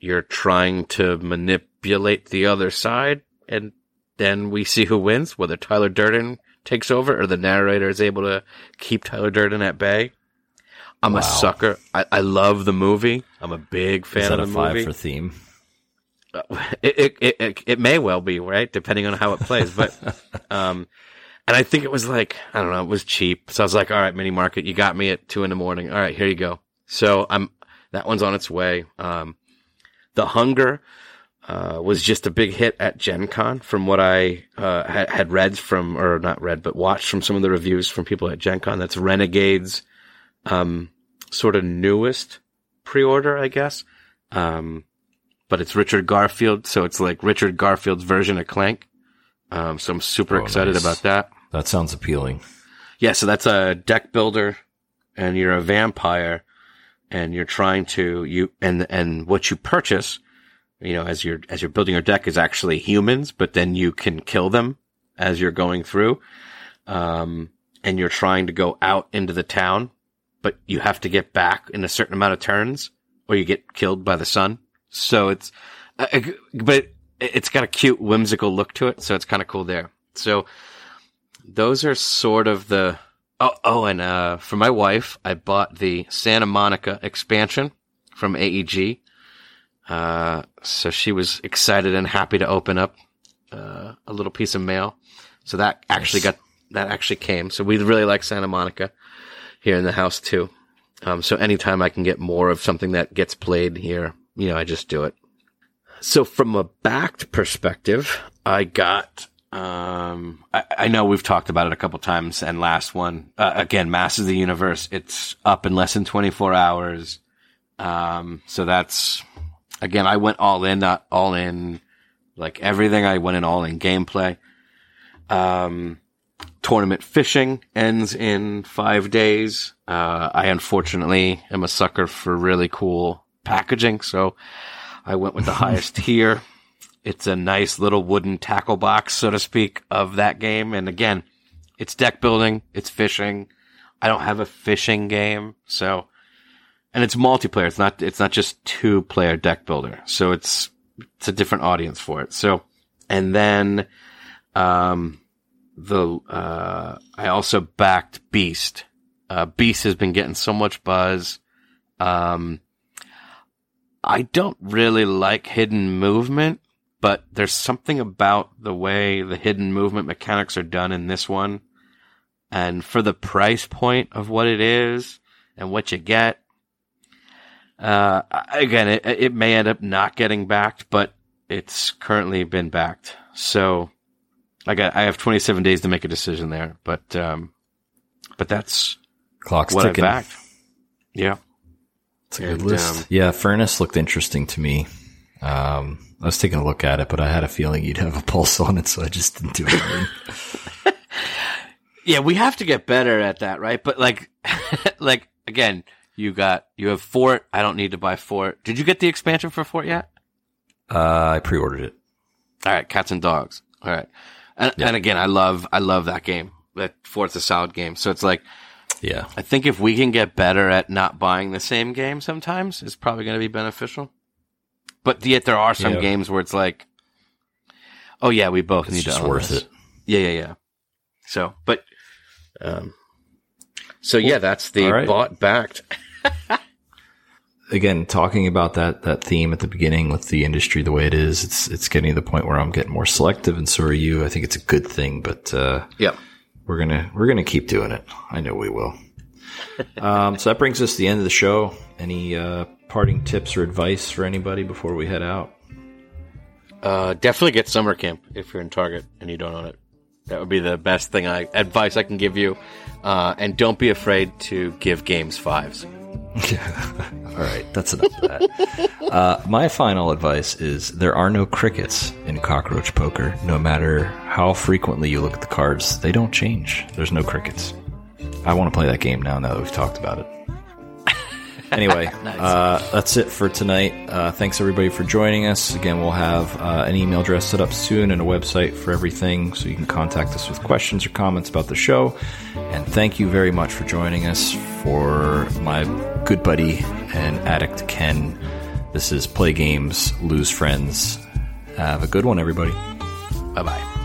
you're trying to manipulate the other side, and then we see who wins, whether Tyler Durden takes over or the narrator is able to keep Tyler Durden at bay. I'm Wow. a sucker. I, I love the movie. I'm a big fan of the five movie. for theme? it, it, it, it, it may well be, right? Depending on how it plays. But, um, and I think it was like, I don't know, it was cheap. So I was like, all right, mini market, you got me at two in the morning. All right, here you go. So I'm, that one's on its way. Um, the hunger, uh, was just a big hit at Gen Con from what I, uh, had, had read from, or not read, but watched from some of the reviews from people at Gen Con. That's Renegade's, um, sort of newest pre-order, I guess. Um, but it's Richard Garfield, so it's like Richard Garfield's version of Clank. Um, so I'm super Oh, excited nice. about that. That sounds appealing. Yeah, so that's a deck builder, and you're a vampire, and you're trying to you and and what you purchase, you know, as you're as you're building your deck is actually humans, but then you can kill them as you're going through, um, and you're trying to go out into the town, but you have to get back in a certain amount of turns, or you get killed by the sun. So it's, uh, uh, but it's got a cute whimsical look to it, so it's kind of cool there. So those are sort of the oh oh and uh for my wife I bought the Santa Monica expansion from AEG. Uh so she was excited and happy to open up uh a little piece of mail. So that actually Nice. got that actually came. So we really like Santa Monica here in the house too. Um so anytime I can get more of something that gets played here, you know, I just do it. So from a backed perspective, I got um, I, I know we've talked about it a couple times, and last one uh, again, Masters of the Universe. It's up in less than 24 hours. Um, so that's again, I went all in, not all in, like everything. I went in all in gameplay. Um, tournament fishing ends in five days. Uh, I unfortunately am a sucker for really cool packaging, so I went with the highest tier. It's a nice little wooden tackle box, so to speak, of that game. And again, it's deck building, it's fishing. I don't have a fishing game, so and it's multiplayer. It's not it's not just two player deck builder. So it's it's a different audience for it. So and then um the uh I also backed Beast. Uh Beast has been getting so much buzz. Um I don't really like hidden movement, but there's something about the way the hidden movement mechanics are done in this one. And for the price point of what it is and what you get, uh, again, it, it may end up not getting backed, but it's currently been backed. So I got, I have 27 days to make a decision there, but, um, but that's Clock's what ticking. I backed. Yeah. It's a good And, list. um, yeah, Furnace looked interesting to me. Um, I was taking a look at it, but I had a feeling you'd have a pulse on it, so I just didn't do anything. Yeah, we have to get better at that, right? But like, like again, you got you have Fort. I don't need to buy Fort. Did you get the expansion for Fort yet? Uh, I pre-ordered it. All right, cats and dogs. All right, and, and again, I love I love that game, that Fort's a solid game. So it's like Yeah. I think if we can get better at not buying the same game sometimes, it's probably going to be beneficial. But yet there are some Yeah. games where it's like, oh yeah, we both It's need just to own worth this. it. Yeah, yeah, yeah. So, but, um, so yeah, that's the right. bought backed. Again, talking about that that theme at the beginning with the industry the way it is, it's it's getting to the point where I'm getting more selective, and so are you. I think it's a good thing, but uh, Yep. we're gonna we're gonna keep doing it. I know we will. um, so that brings us to the end of the show. Any uh, parting tips or advice for anybody before we head out? Uh, definitely get summer camp if you're in Target and you don't own it. That would be the best thing I advice I can give you. Uh, and don't be afraid to give games fives. All right, that's enough of that. uh, my final advice is there are no crickets in cockroach poker. No matter how frequently you look at the cards, they don't change. There's no crickets. I want to play that game now. Now that we've talked about it. Anyway, uh, that's it for tonight. Uh, thanks everybody for joining us. Again, we'll have uh, an email address set up soon and a website for everything, so you can contact us with questions or comments about the show. And thank you very much for joining us. For my good buddy and addict Ken, this is Play Games, Lose Friends. Have a good one, everybody. Bye bye.